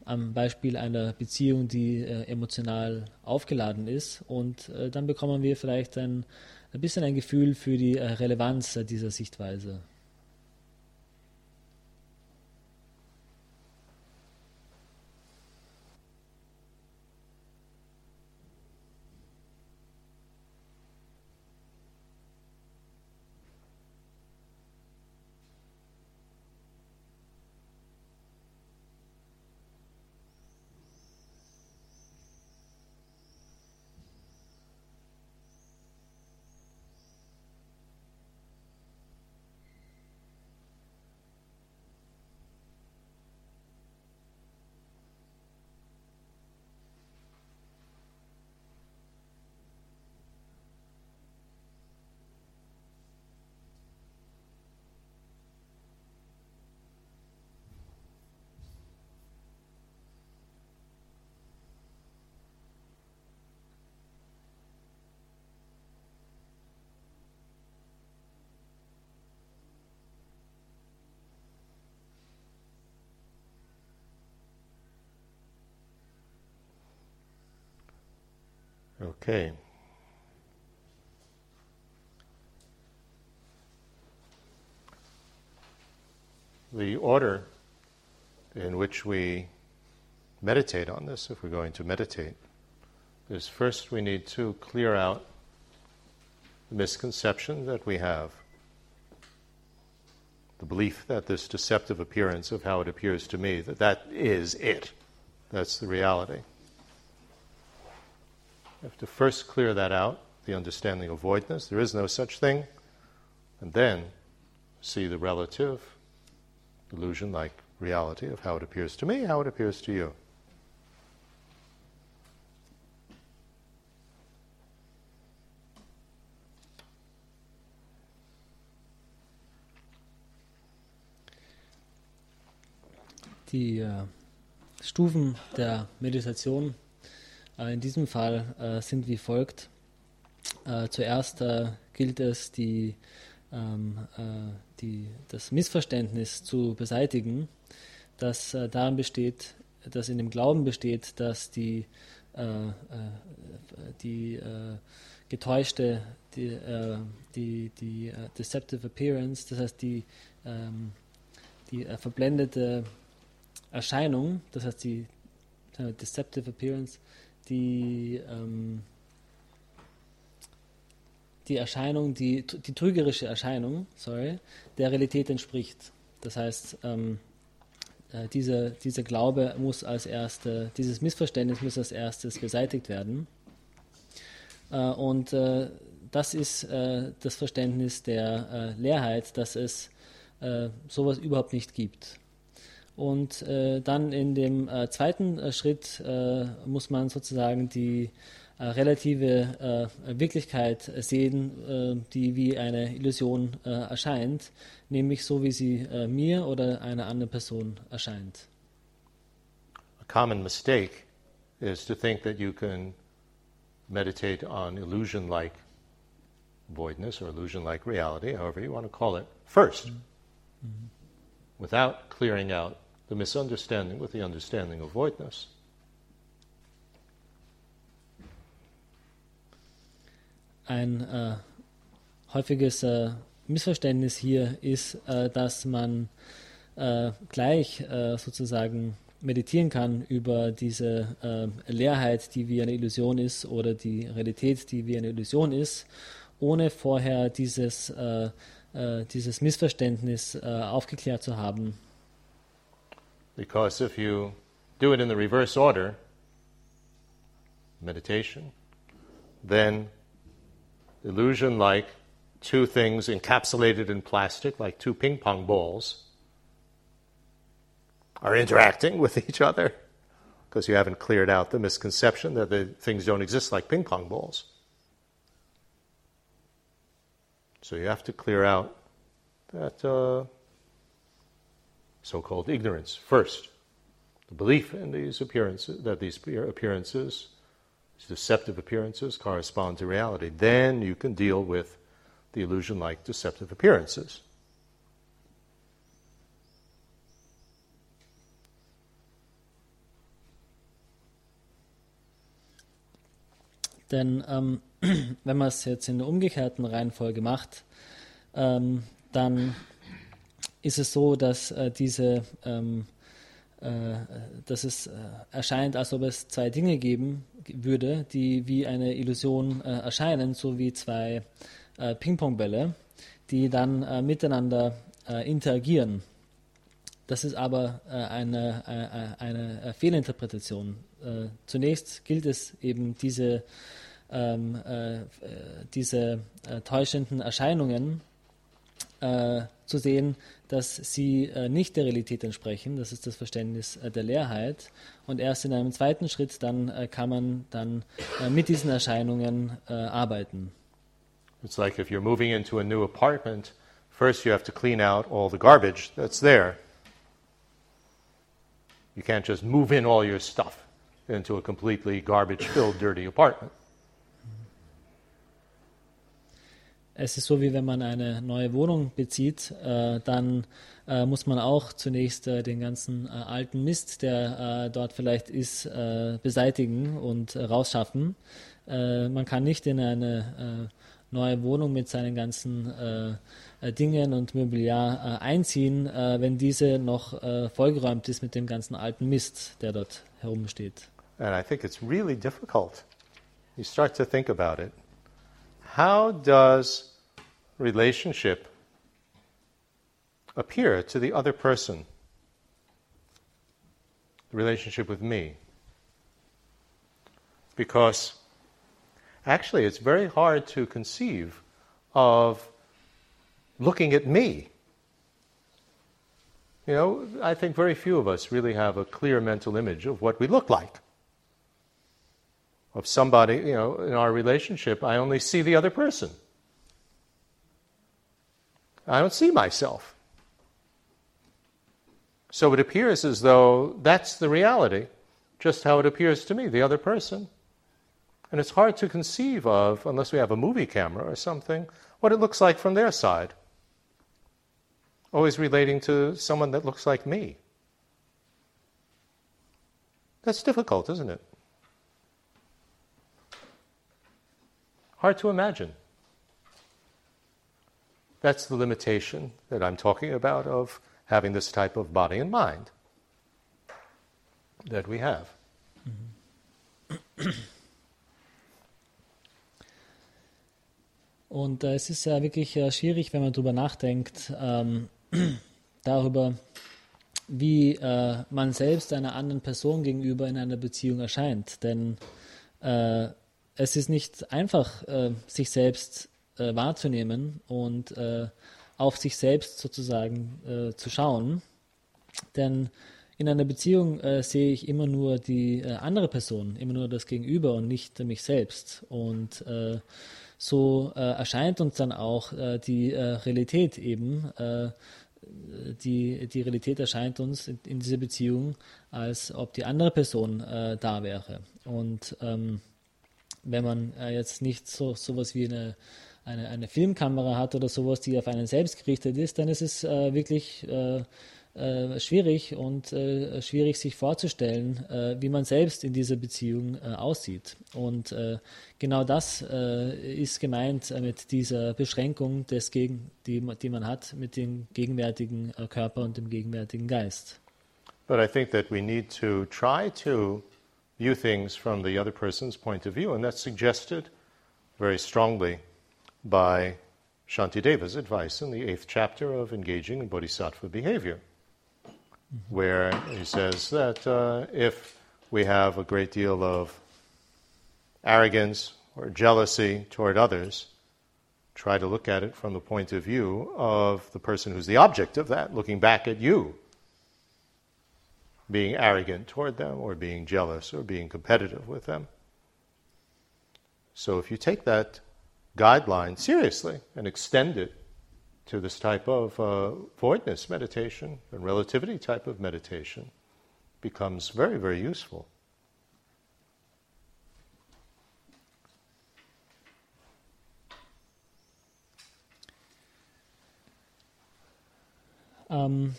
am Beispiel einer Beziehung, die emotional aufgeladen ist und dann bekommen wir vielleicht ein, ein bisschen ein Gefühl für die Relevanz dieser Sichtweise. Okay. The order in which we meditate on this, if we're going to meditate, is first we need to clear out the misconception that we have, the belief that this deceptive appearance of how it appears to me, that that is it. That's the reality. Have to first clear that out, the understanding of voidness. There is no such thing. And then see the relative illusion like reality of how it appears to me, how it appears to you. Die äh, Stufen der Meditation in diesem Fall äh, sind wie folgt. Äh, zuerst gilt es, die, ähm, die, das Missverständnis zu beseitigen, das darin besteht, das in dem Glauben besteht, dass die, die getäuschte, die, die, die deceptive appearance, das heißt die, ähm, die verblendete Erscheinung, das heißt die deceptive appearance, die, ähm, die Erscheinung, die, die trügerische Erscheinung, sorry, der Realität entspricht. Das heißt, ähm, äh, dieser, dieser Glaube muss als erste, dieses Missverständnis muss als erstes beseitigt werden. Äh, und äh, das ist äh, das Verständnis der äh, Leerheit, dass es äh, sowas überhaupt nicht gibt. Und äh, dann in dem äh, zweiten äh, Schritt äh, muss man sozusagen die äh, relative äh, Wirklichkeit sehen, die wie eine Illusion erscheint, nämlich so wie sie mir oder einer anderen Person erscheint. A common mistake is to think that you can meditate on illusion like voidness or illusion like reality, however you want to call it, 1st mm-hmm. without clearing out the misunderstanding with the understanding of voidness. Ein äh, häufiges äh, Missverständnis hier ist, äh, dass man äh, gleich äh, sozusagen meditieren kann über diese äh, Leerheit, die wie eine Illusion ist, oder die Realität, die wie eine Illusion ist, ohne vorher dieses, dieses Missverständnis aufgeklärt zu haben. Because if you do it in the reverse order, meditation, then illusion like two things encapsulated in plastic, like two ping pong balls, are interacting with each other because you haven't cleared out the misconception that the things don't exist like ping pong balls. So you have to clear out that uh, so called ignorance first. The belief in these appearances, that these appearances, these deceptive appearances, correspond to reality. Then you can deal with the illusion like deceptive appearances. Denn ähm, *clears throat* wenn man es jetzt in der umgekehrten Reihenfolge macht, ähm, dann ist es so, dass äh, diese, ähm, äh, dass es äh, erscheint, als ob es zwei Dinge geben würde, die wie eine Illusion äh, erscheinen, so wie zwei äh, Ping-Pong-Bälle, die dann äh, miteinander interagieren. Das ist aber eine, eine, Fehlinterpretation. zunächst gilt es eben, diese ähm, äh, diese äh, täuschenden Erscheinungen äh, zu sehen, dass sie äh, nicht der Realität entsprechen. Das ist das Verständnis äh, der Leerheit. Und erst in einem zweiten Schritt dann äh, kann man dann mit diesen Erscheinungen arbeiten. It's like if you're moving into a new apartment, first you have to clean out all the garbage that's there. You can't just move in all your stuff into a completely garbage filled, dirty apartment. Es ist so, wie wenn man eine neue Wohnung bezieht, äh, dann äh, muss man auch zunächst äh, den ganzen äh, alten Mist, der äh, dort vielleicht ist, äh, beseitigen und rausschaffen. man kann nicht in eine neue Wohnung mit seinen ganzen Dingen und Mobiliar einziehen, wenn diese noch vollgeräumt ist mit dem ganzen alten Mist, der dort herumsteht. And I think it's really difficult. You start to think about it. How does relationship appear to the other person? The relationship with me. Because actually, it's very hard to conceive of looking at me. You know, I think very few of us really have a clear mental image of what we look like of somebody, you know, in our relationship, I only see the other person. I don't see myself. So it appears as though that's the reality, just how it appears to me, the other person. And it's hard to conceive of, unless we have a movie camera or something, what it looks like from their side. Always relating to someone that looks like me. That's difficult, isn't it? Hard to imagine. That's the limitation that I'm talking about of having this type of body and mind that we have. *clears throat* Und äh, es ist ja wirklich äh, schwierig, wenn man darüber nachdenkt, ähm, *clears throat* darüber, wie äh, man selbst einer anderen Person gegenüber in einer Beziehung erscheint. Denn äh, es ist nicht einfach, äh, sich selbst äh, wahrzunehmen und äh, auf sich selbst sozusagen äh, zu schauen. Denn in einer Beziehung äh, sehe ich immer nur die äh, andere Person, immer nur das Gegenüber und nicht mich selbst. Und so erscheint uns dann auch die Realität eben. die, die Realität erscheint uns in, in dieser Beziehung, als ob die andere Person da wäre. Und ähm, wenn man jetzt nicht so sowas wie eine eine, eine Filmkamera hat oder sowas, die auf einen selbst gerichtet ist, dann ist es äh, wirklich äh, äh, schwierig und äh, schwierig sich vorzustellen, äh, wie man selbst in dieser Beziehung äh, aussieht. Und äh, genau das äh, ist gemeint mit dieser Beschränkung, des Gegen die, die man hat mit dem gegenwärtigen Körper und dem gegenwärtigen Geist. But I think that we need to try to view things from the other person's point of view, and that's suggested very strongly by Shantideva's advice in the eighth chapter of Engaging in Bodhisattva Behavior, where he says that uh, if we have a great deal of arrogance or jealousy toward others, try to look at it from the point of view of the person who's the object of that, looking back at you, being arrogant toward them or being jealous or being competitive with them. So if you take that guideline seriously and extend it to this type of uh, voidness meditation and relativity type of meditation becomes very, very useful. Ähm,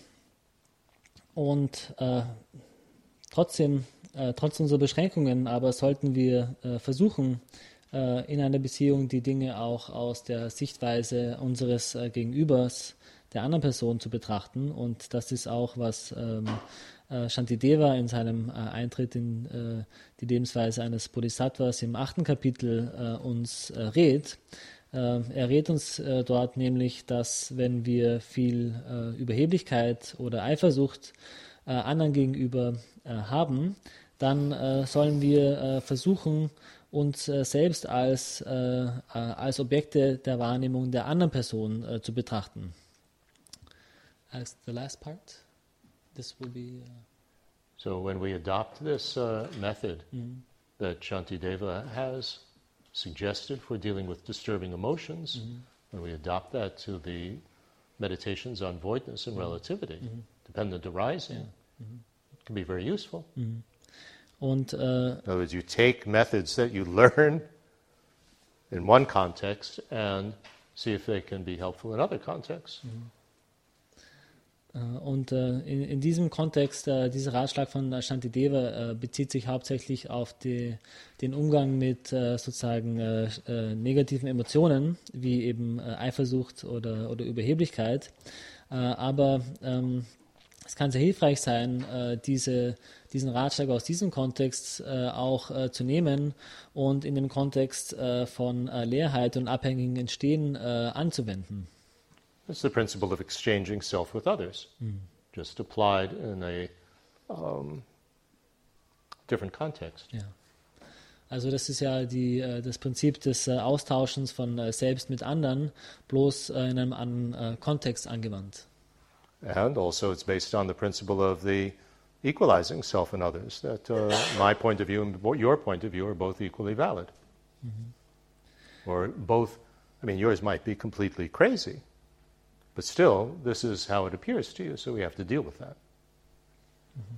und äh, trotzdem, äh, trotz unserer Beschränkungen, aber sollten wir äh, versuchen, äh, in einer Beziehung die Dinge auch aus der Sichtweise unseres äh, Gegenübers, der anderen Person zu betrachten. Und das ist auch, was ähm, äh, Shantideva in seinem Eintritt in die Lebensweise eines Bodhisattvas im achten Kapitel uns rät. Er rät uns dort nämlich, dass wenn wir viel Überheblichkeit oder Eifersucht anderen gegenüber haben, dann sollen wir versuchen, uns äh, selbst als, äh, äh, als Objekte der Wahrnehmung der anderen Person äh, zu betrachten. As the last part, this will be. Uh, so when we adopt this uh, method mm-hmm. that Shantideva has suggested for dealing with disturbing emotions, mm-hmm. when we adopt that to the meditations on voidness and mm-hmm. relativity, mm-hmm. Dependent arising, yeah. Mm-hmm. it can be very useful. Mm-hmm. Und, äh, in other words, you take methods that you learn in one context and see if they can be helpful in other contexts. Mhm. Äh, und äh, in, in, diesem Kontext, äh, dieser Ratschlag von Shantideva äh, bezieht sich hauptsächlich auf die, den Umgang mit äh, sozusagen äh, negativen Emotionen, wie eben Eifersucht oder, oder Überheblichkeit. aber ähm, es kann sehr hilfreich sein, diese diesen Ratschlag aus diesem Kontext äh, auch äh, zu nehmen und in dem Kontext äh, von äh, Leerheit und abhängigen Entstehen äh, anzuwenden. It's the principle of exchanging self with others, mm. just applied in a um, different context. Ja. Also das ist ja die, äh, das Prinzip des Austauschens von selbst mit anderen, bloß in einem anderen Kontext angewandt. And also it's based on the principle of the equalizing self and others, that uh, *coughs* my point of view and your point of view are both equally valid. Mm-hmm. Or both, I mean, yours might be completely crazy, but still, this is how it appears to you, so we have to deal with that. Mm-hmm.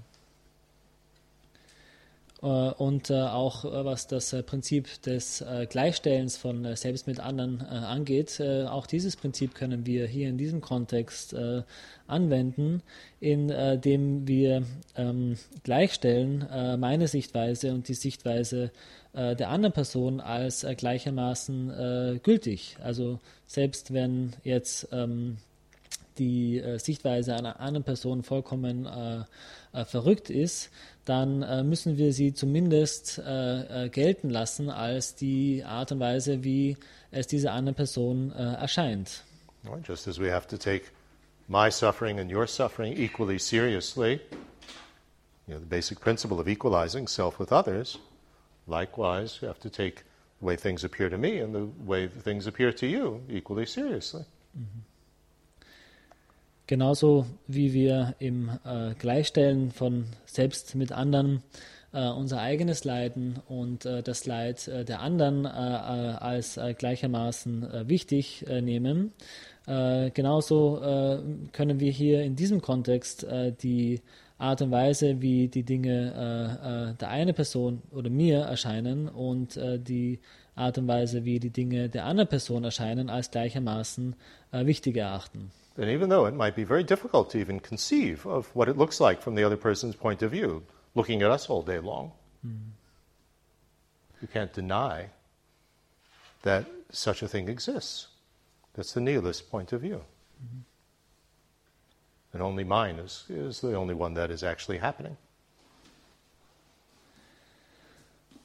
Äh, und äh, auch äh, was das Prinzip des Gleichstellens von selbst mit anderen angeht, auch dieses Prinzip können wir hier in diesem Kontext anwenden, indem wir ähm, gleichstellen meine Sichtweise und die Sichtweise der anderen Person als gleichermaßen gültig. Also selbst wenn jetzt ähm, die Sichtweise einer anderen Person vollkommen verrückt ist, dann äh, müssen wir sie zumindest äh, äh, gelten lassen als die Art und Weise, wie es dieser anderen Person äh, erscheint. Just as we have to take my suffering and your suffering equally seriously, you know, the basic principle of equalizing self with others, likewise, we have to take the way things appear to me and the way things appear to you equally seriously. Mhm. Genauso wie wir im äh, Gleichstellen von selbst mit anderen äh, unser eigenes Leiden und äh, das Leid äh, der anderen äh, äh, als gleichermaßen wichtig nehmen, genauso können wir hier in diesem Kontext die Art und Weise, wie die Dinge der einen Person oder mir erscheinen und die Art und Weise, wie die Dinge der anderen Person erscheinen, als gleichermaßen wichtig erachten. And even though it might be very difficult to even conceive of what it looks like from the other person's point of view, looking at us all day long. Mm. You can't deny that such a thing exists. That's the nihilist point of view. Mm-hmm. And only mine is, is the only one that is actually happening.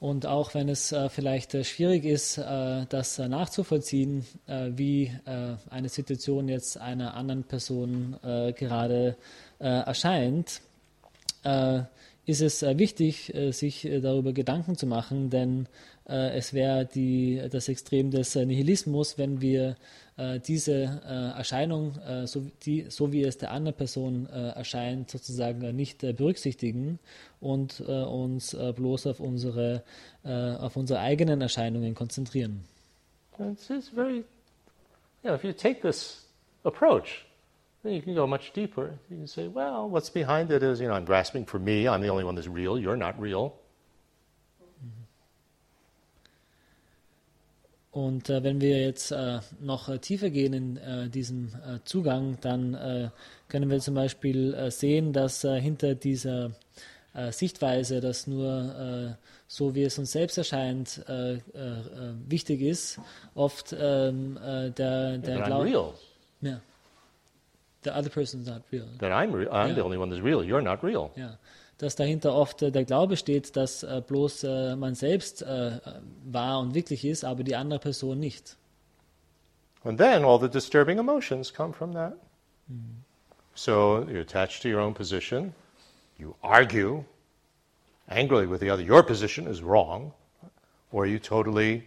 Und auch wenn es äh, vielleicht äh, schwierig ist, äh, das äh, nachzuvollziehen, äh, wie äh, eine Situation jetzt einer anderen Person gerade erscheint, ist es wichtig, sich darüber Gedanken zu machen, denn es wäre das Extrem des Nihilismus, wenn wir diese Erscheinung, so, die, so, wie es der anderen Person erscheint, sozusagen nicht berücksichtigen und uns bloß auf unsere, auf unsere eigenen Erscheinungen konzentrieren. It's very, yeah, if you take this approach, Then you can go much deeper. You can say, well, what's behind it is, you know, I'm grasping for me. I'm the only one that's real. You're not real. Und äh, wenn wir jetzt äh, noch äh, tiefer gehen in äh, diesem äh, Zugang, dann äh, können wir zum Beispiel sehen, dass hinter dieser Sichtweise, dass nur so wie es uns selbst erscheint, wichtig ist, oft ähm, der, der Glaube. Ja. the other person is not real. That I'm, re- I'm ja. the only one that's real. You're not real. Ja. Dass dahinter oft äh, der Glaube steht, dass äh, bloß äh, man selbst wahr und wirklich ist, aber die andere Person nicht. And then all the disturbing emotions come from that. Mm. So you're attached to your own position. You argue angrily with the other. Your position is wrong. Or you totally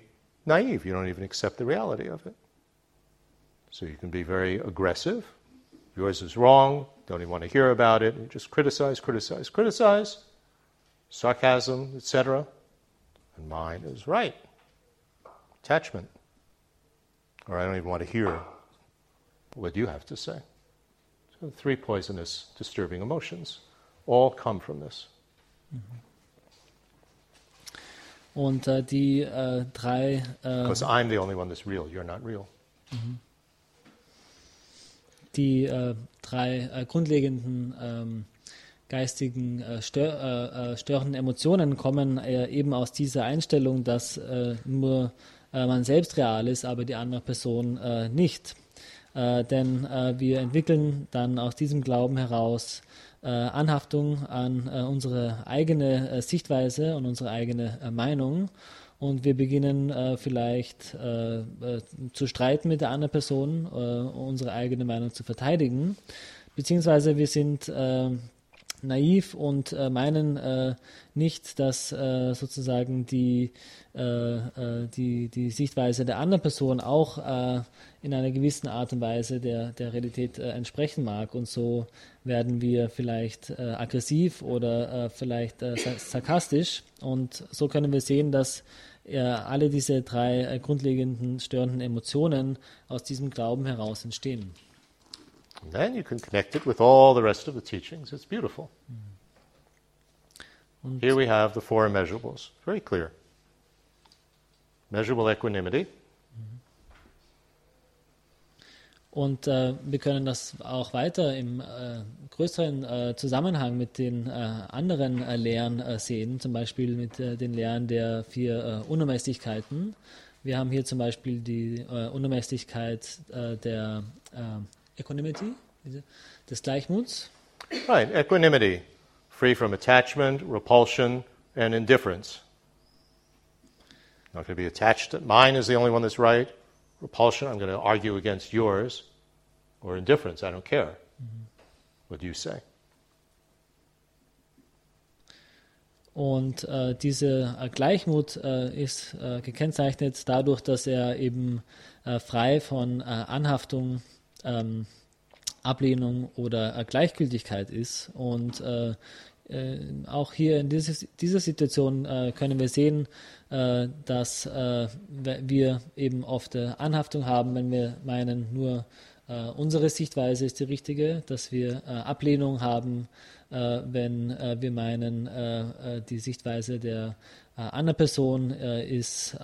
naive. You don't even accept the reality of it. So you can be very aggressive Yours is wrong. Don't even want to hear about it. You just criticize, criticize, criticize, sarcasm, etc. And mine is right. Attachment. Or I don't even want to hear what you have to say. So three poisonous, disturbing emotions all come from this. Und äh, die äh, drei. Äh, because I'm the only one that's real. You're not real. Mhm. Die äh, drei äh, grundlegenden ähm, geistigen äh, stör, äh, äh, störenden Emotionen kommen äh, eben aus dieser Einstellung, dass nur man selbst real ist, aber die andere Person nicht. denn wir entwickeln dann aus diesem Glauben heraus Anhaftung an unsere eigene Sichtweise und unsere eigene Meinung und wir beginnen äh, vielleicht äh, äh, zu streiten mit der anderen Person, äh, unsere eigene Meinung zu verteidigen, beziehungsweise wir sind äh, naiv und äh, meinen nicht, dass sozusagen die, die, die Sichtweise der anderen Person auch in einer gewissen Art und Weise der, der Realität entsprechen mag. Und so werden wir vielleicht aggressiv oder vielleicht sarkastisch. Und so können wir sehen, dass alle diese drei äh, grundlegenden störenden Emotionen aus diesem Glauben heraus entstehen. And then you can connect it with all the rest of the teachings. It's beautiful. Und Here we have the four immeasurables. Very clear. Measurable equanimity. Und äh, wir können das auch weiter im äh, größeren äh, Zusammenhang mit den äh, anderen äh, Lehren äh, sehen, zum Beispiel mit den Lehren der vier Unermesslichkeiten. Wir haben hier zum Beispiel die Unermesslichkeit der Equanimity, des Gleichmuts. Right, equanimity, free from attachment, repulsion and indifference. Not going to be attached mine is the only one that's right repulsion, I'm going to argue against yours, or indifference, I don't care mm-hmm. what you say. Und äh, dieser äh, Gleichmut äh, ist äh, gekennzeichnet dadurch, dass er eben äh, frei von äh, Anhaftung ähm, Ablehnung oder Gleichgültigkeit ist. Und äh, äh, auch hier in dieses, dieser Situation äh, können wir sehen, äh, dass äh, wir eben oft Anhaftung haben, wenn wir meinen, nur äh, unsere Sichtweise ist die richtige, dass wir äh, Ablehnung haben, wenn wir meinen, die Sichtweise der anderen Person ist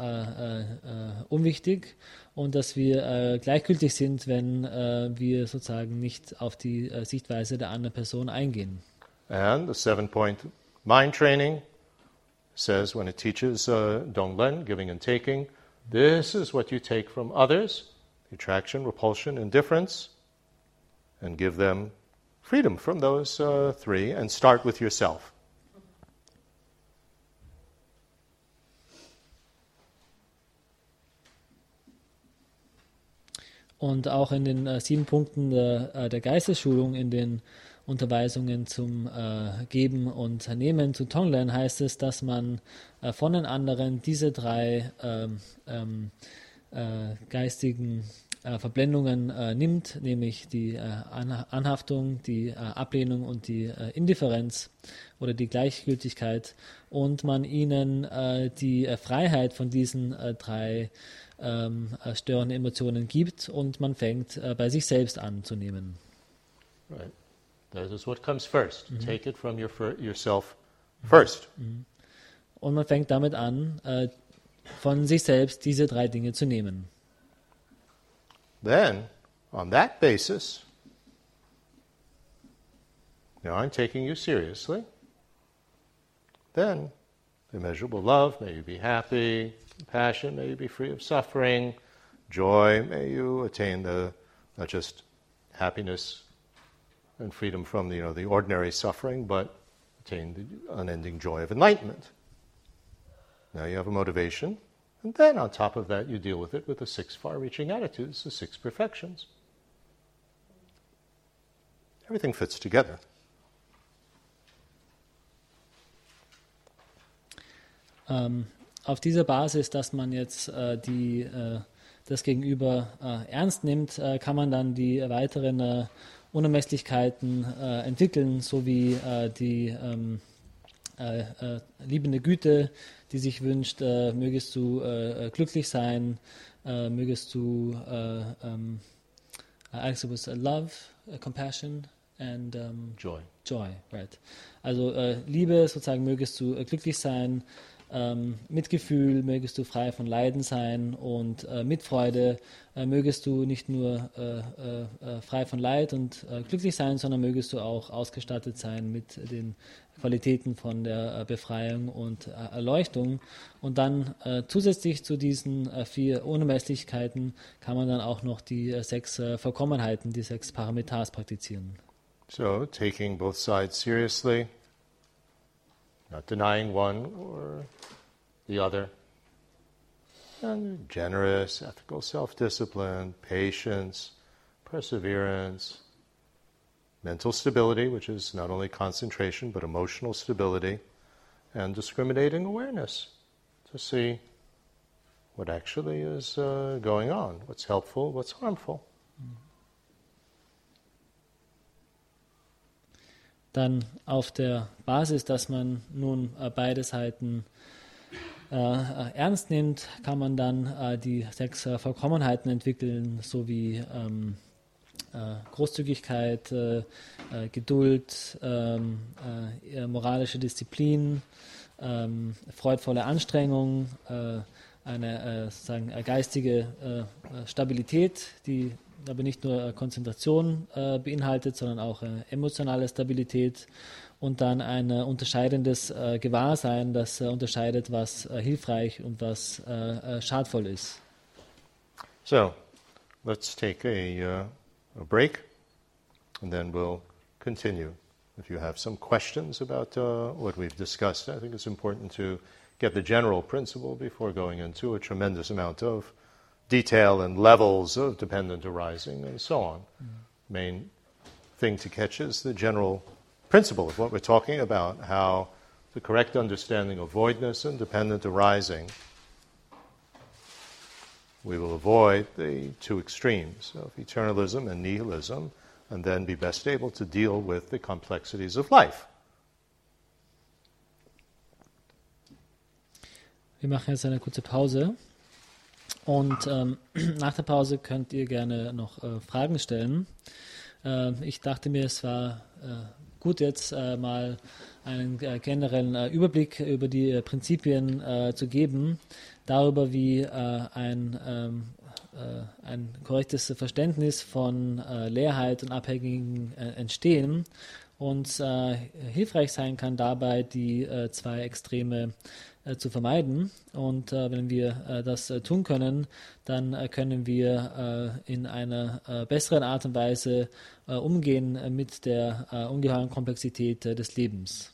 unwichtig und dass wir gleichgültig sind, wenn wir sozusagen nicht auf die Sichtweise der anderen Person eingehen. And the seven point mind training says when it teaches uh, Donglen, giving and taking, this is what you take from others attraction, repulsion, indifference, and give them freedom from those uh, three and start with yourself. Und auch in den äh, sieben Punkten der, äh, der Geistesschulung, in den Unterweisungen zum äh, Geben und Nehmen zu Tonglen heißt es, dass man äh, von den anderen diese drei ähm, ähm, äh, geistigen äh, Verblendungen äh, nimmt, nämlich die äh, Anhaftung, die Ablehnung und die Indifferenz oder die Gleichgültigkeit und man ihnen die Freiheit von diesen drei ähm, störenden Emotionen gibt und man fängt bei sich selbst an zu nehmen. Right. That is what comes first. Mhm. Take it from your yourself first. Mhm. Und man fängt damit an, äh, von sich selbst diese drei Dinge zu nehmen. Then, on that basis, now I'm taking you seriously. Then, immeasurable love, may you be happy, compassion, may you be free of suffering, joy, may you attain the not just happiness and freedom from the, you know, the ordinary suffering, but attain the unending joy of enlightenment. Now you have a motivation, and then on top of that, you deal with it with the six far reaching attitudes, the six perfections. Everything fits together. Ähm, auf dieser Basis, dass man jetzt äh, die, äh, das Gegenüber äh, ernst nimmt, äh, kann man dann die weiteren äh, Unermesslichkeiten äh, entwickeln, sowie äh, die ähm, äh, äh, liebende Güte, die sich wünscht, äh, mögest du äh, glücklich sein, mögest du ähm, Alex was love, compassion and um, joy. Joy, right. Also Liebe, sozusagen mögest du glücklich sein, ähm, Mitgefühl mögest du frei von Leiden sein und äh, Mitfreude äh, mögest du nicht nur äh, äh, äh frei von Leid und äh, glücklich sein, sondern mögest du auch ausgestattet sein mit den Qualitäten von der Befreiung und Erleuchtung. Und dann zusätzlich zu diesen vier Unermesslichkeiten kann man dann auch noch die sechs Vollkommenheiten, die sechs Parameters praktizieren. So, taking both sides seriously, not denying one or the other. And generous, ethical self discipline, patience, perseverance, mental stability, which is not only concentration but emotional stability, and discriminating awareness to see what actually is uh, going on, what's helpful, what's harmful. Dann auf der Basis, dass man nun äh, beide Seiten äh, äh, ernst nimmt, kann man dann äh, die sechs äh, Vollkommenheiten entwickeln, sowie ähm, äh, Großzügigkeit, Geduld, ähm, moralische Disziplin, ähm, freudvolle Anstrengung, eine sozusagen geistige Stabilität, die aber nicht nur äh, Konzentration äh, beinhaltet, sondern auch äh, emotionale Stabilität und dann ein äh, unterscheidendes äh, Gewahrsein, das äh, unterscheidet, was hilfreich und was schadvoll ist. So, let's take a, a break and then we'll continue. If you have some questions about what we've discussed, I think it's important to get the general principle before going into a tremendous amount of detail and levels of dependent arising and so on. Mm. Main thing to catch is the general principle of what we're talking about, how the correct understanding of voidness and dependent arising, we will avoid the two extremes of eternalism and nihilism, and then be best able to deal with the complexities of life. Wir machen jetzt eine kurze Pause und ähm, *clears throat* nach der Pause könnt ihr gerne noch äh, Fragen stellen. Äh, ich dachte mir, es war äh, gut jetzt äh, mal einen äh, generellen äh, Überblick über die Prinzipien zu geben, darüber wie ein, ähm, ein korrektes Verständnis von Leerheit und Abhängigen entstehen und hilfreich sein kann dabei, die zwei Extreme äh, zu vermeiden. Und äh, wenn wir äh, das äh, tun können, dann äh, können wir äh, in einer besseren Art und Weise umgehen mit der ungeheuren Komplexität des Lebens.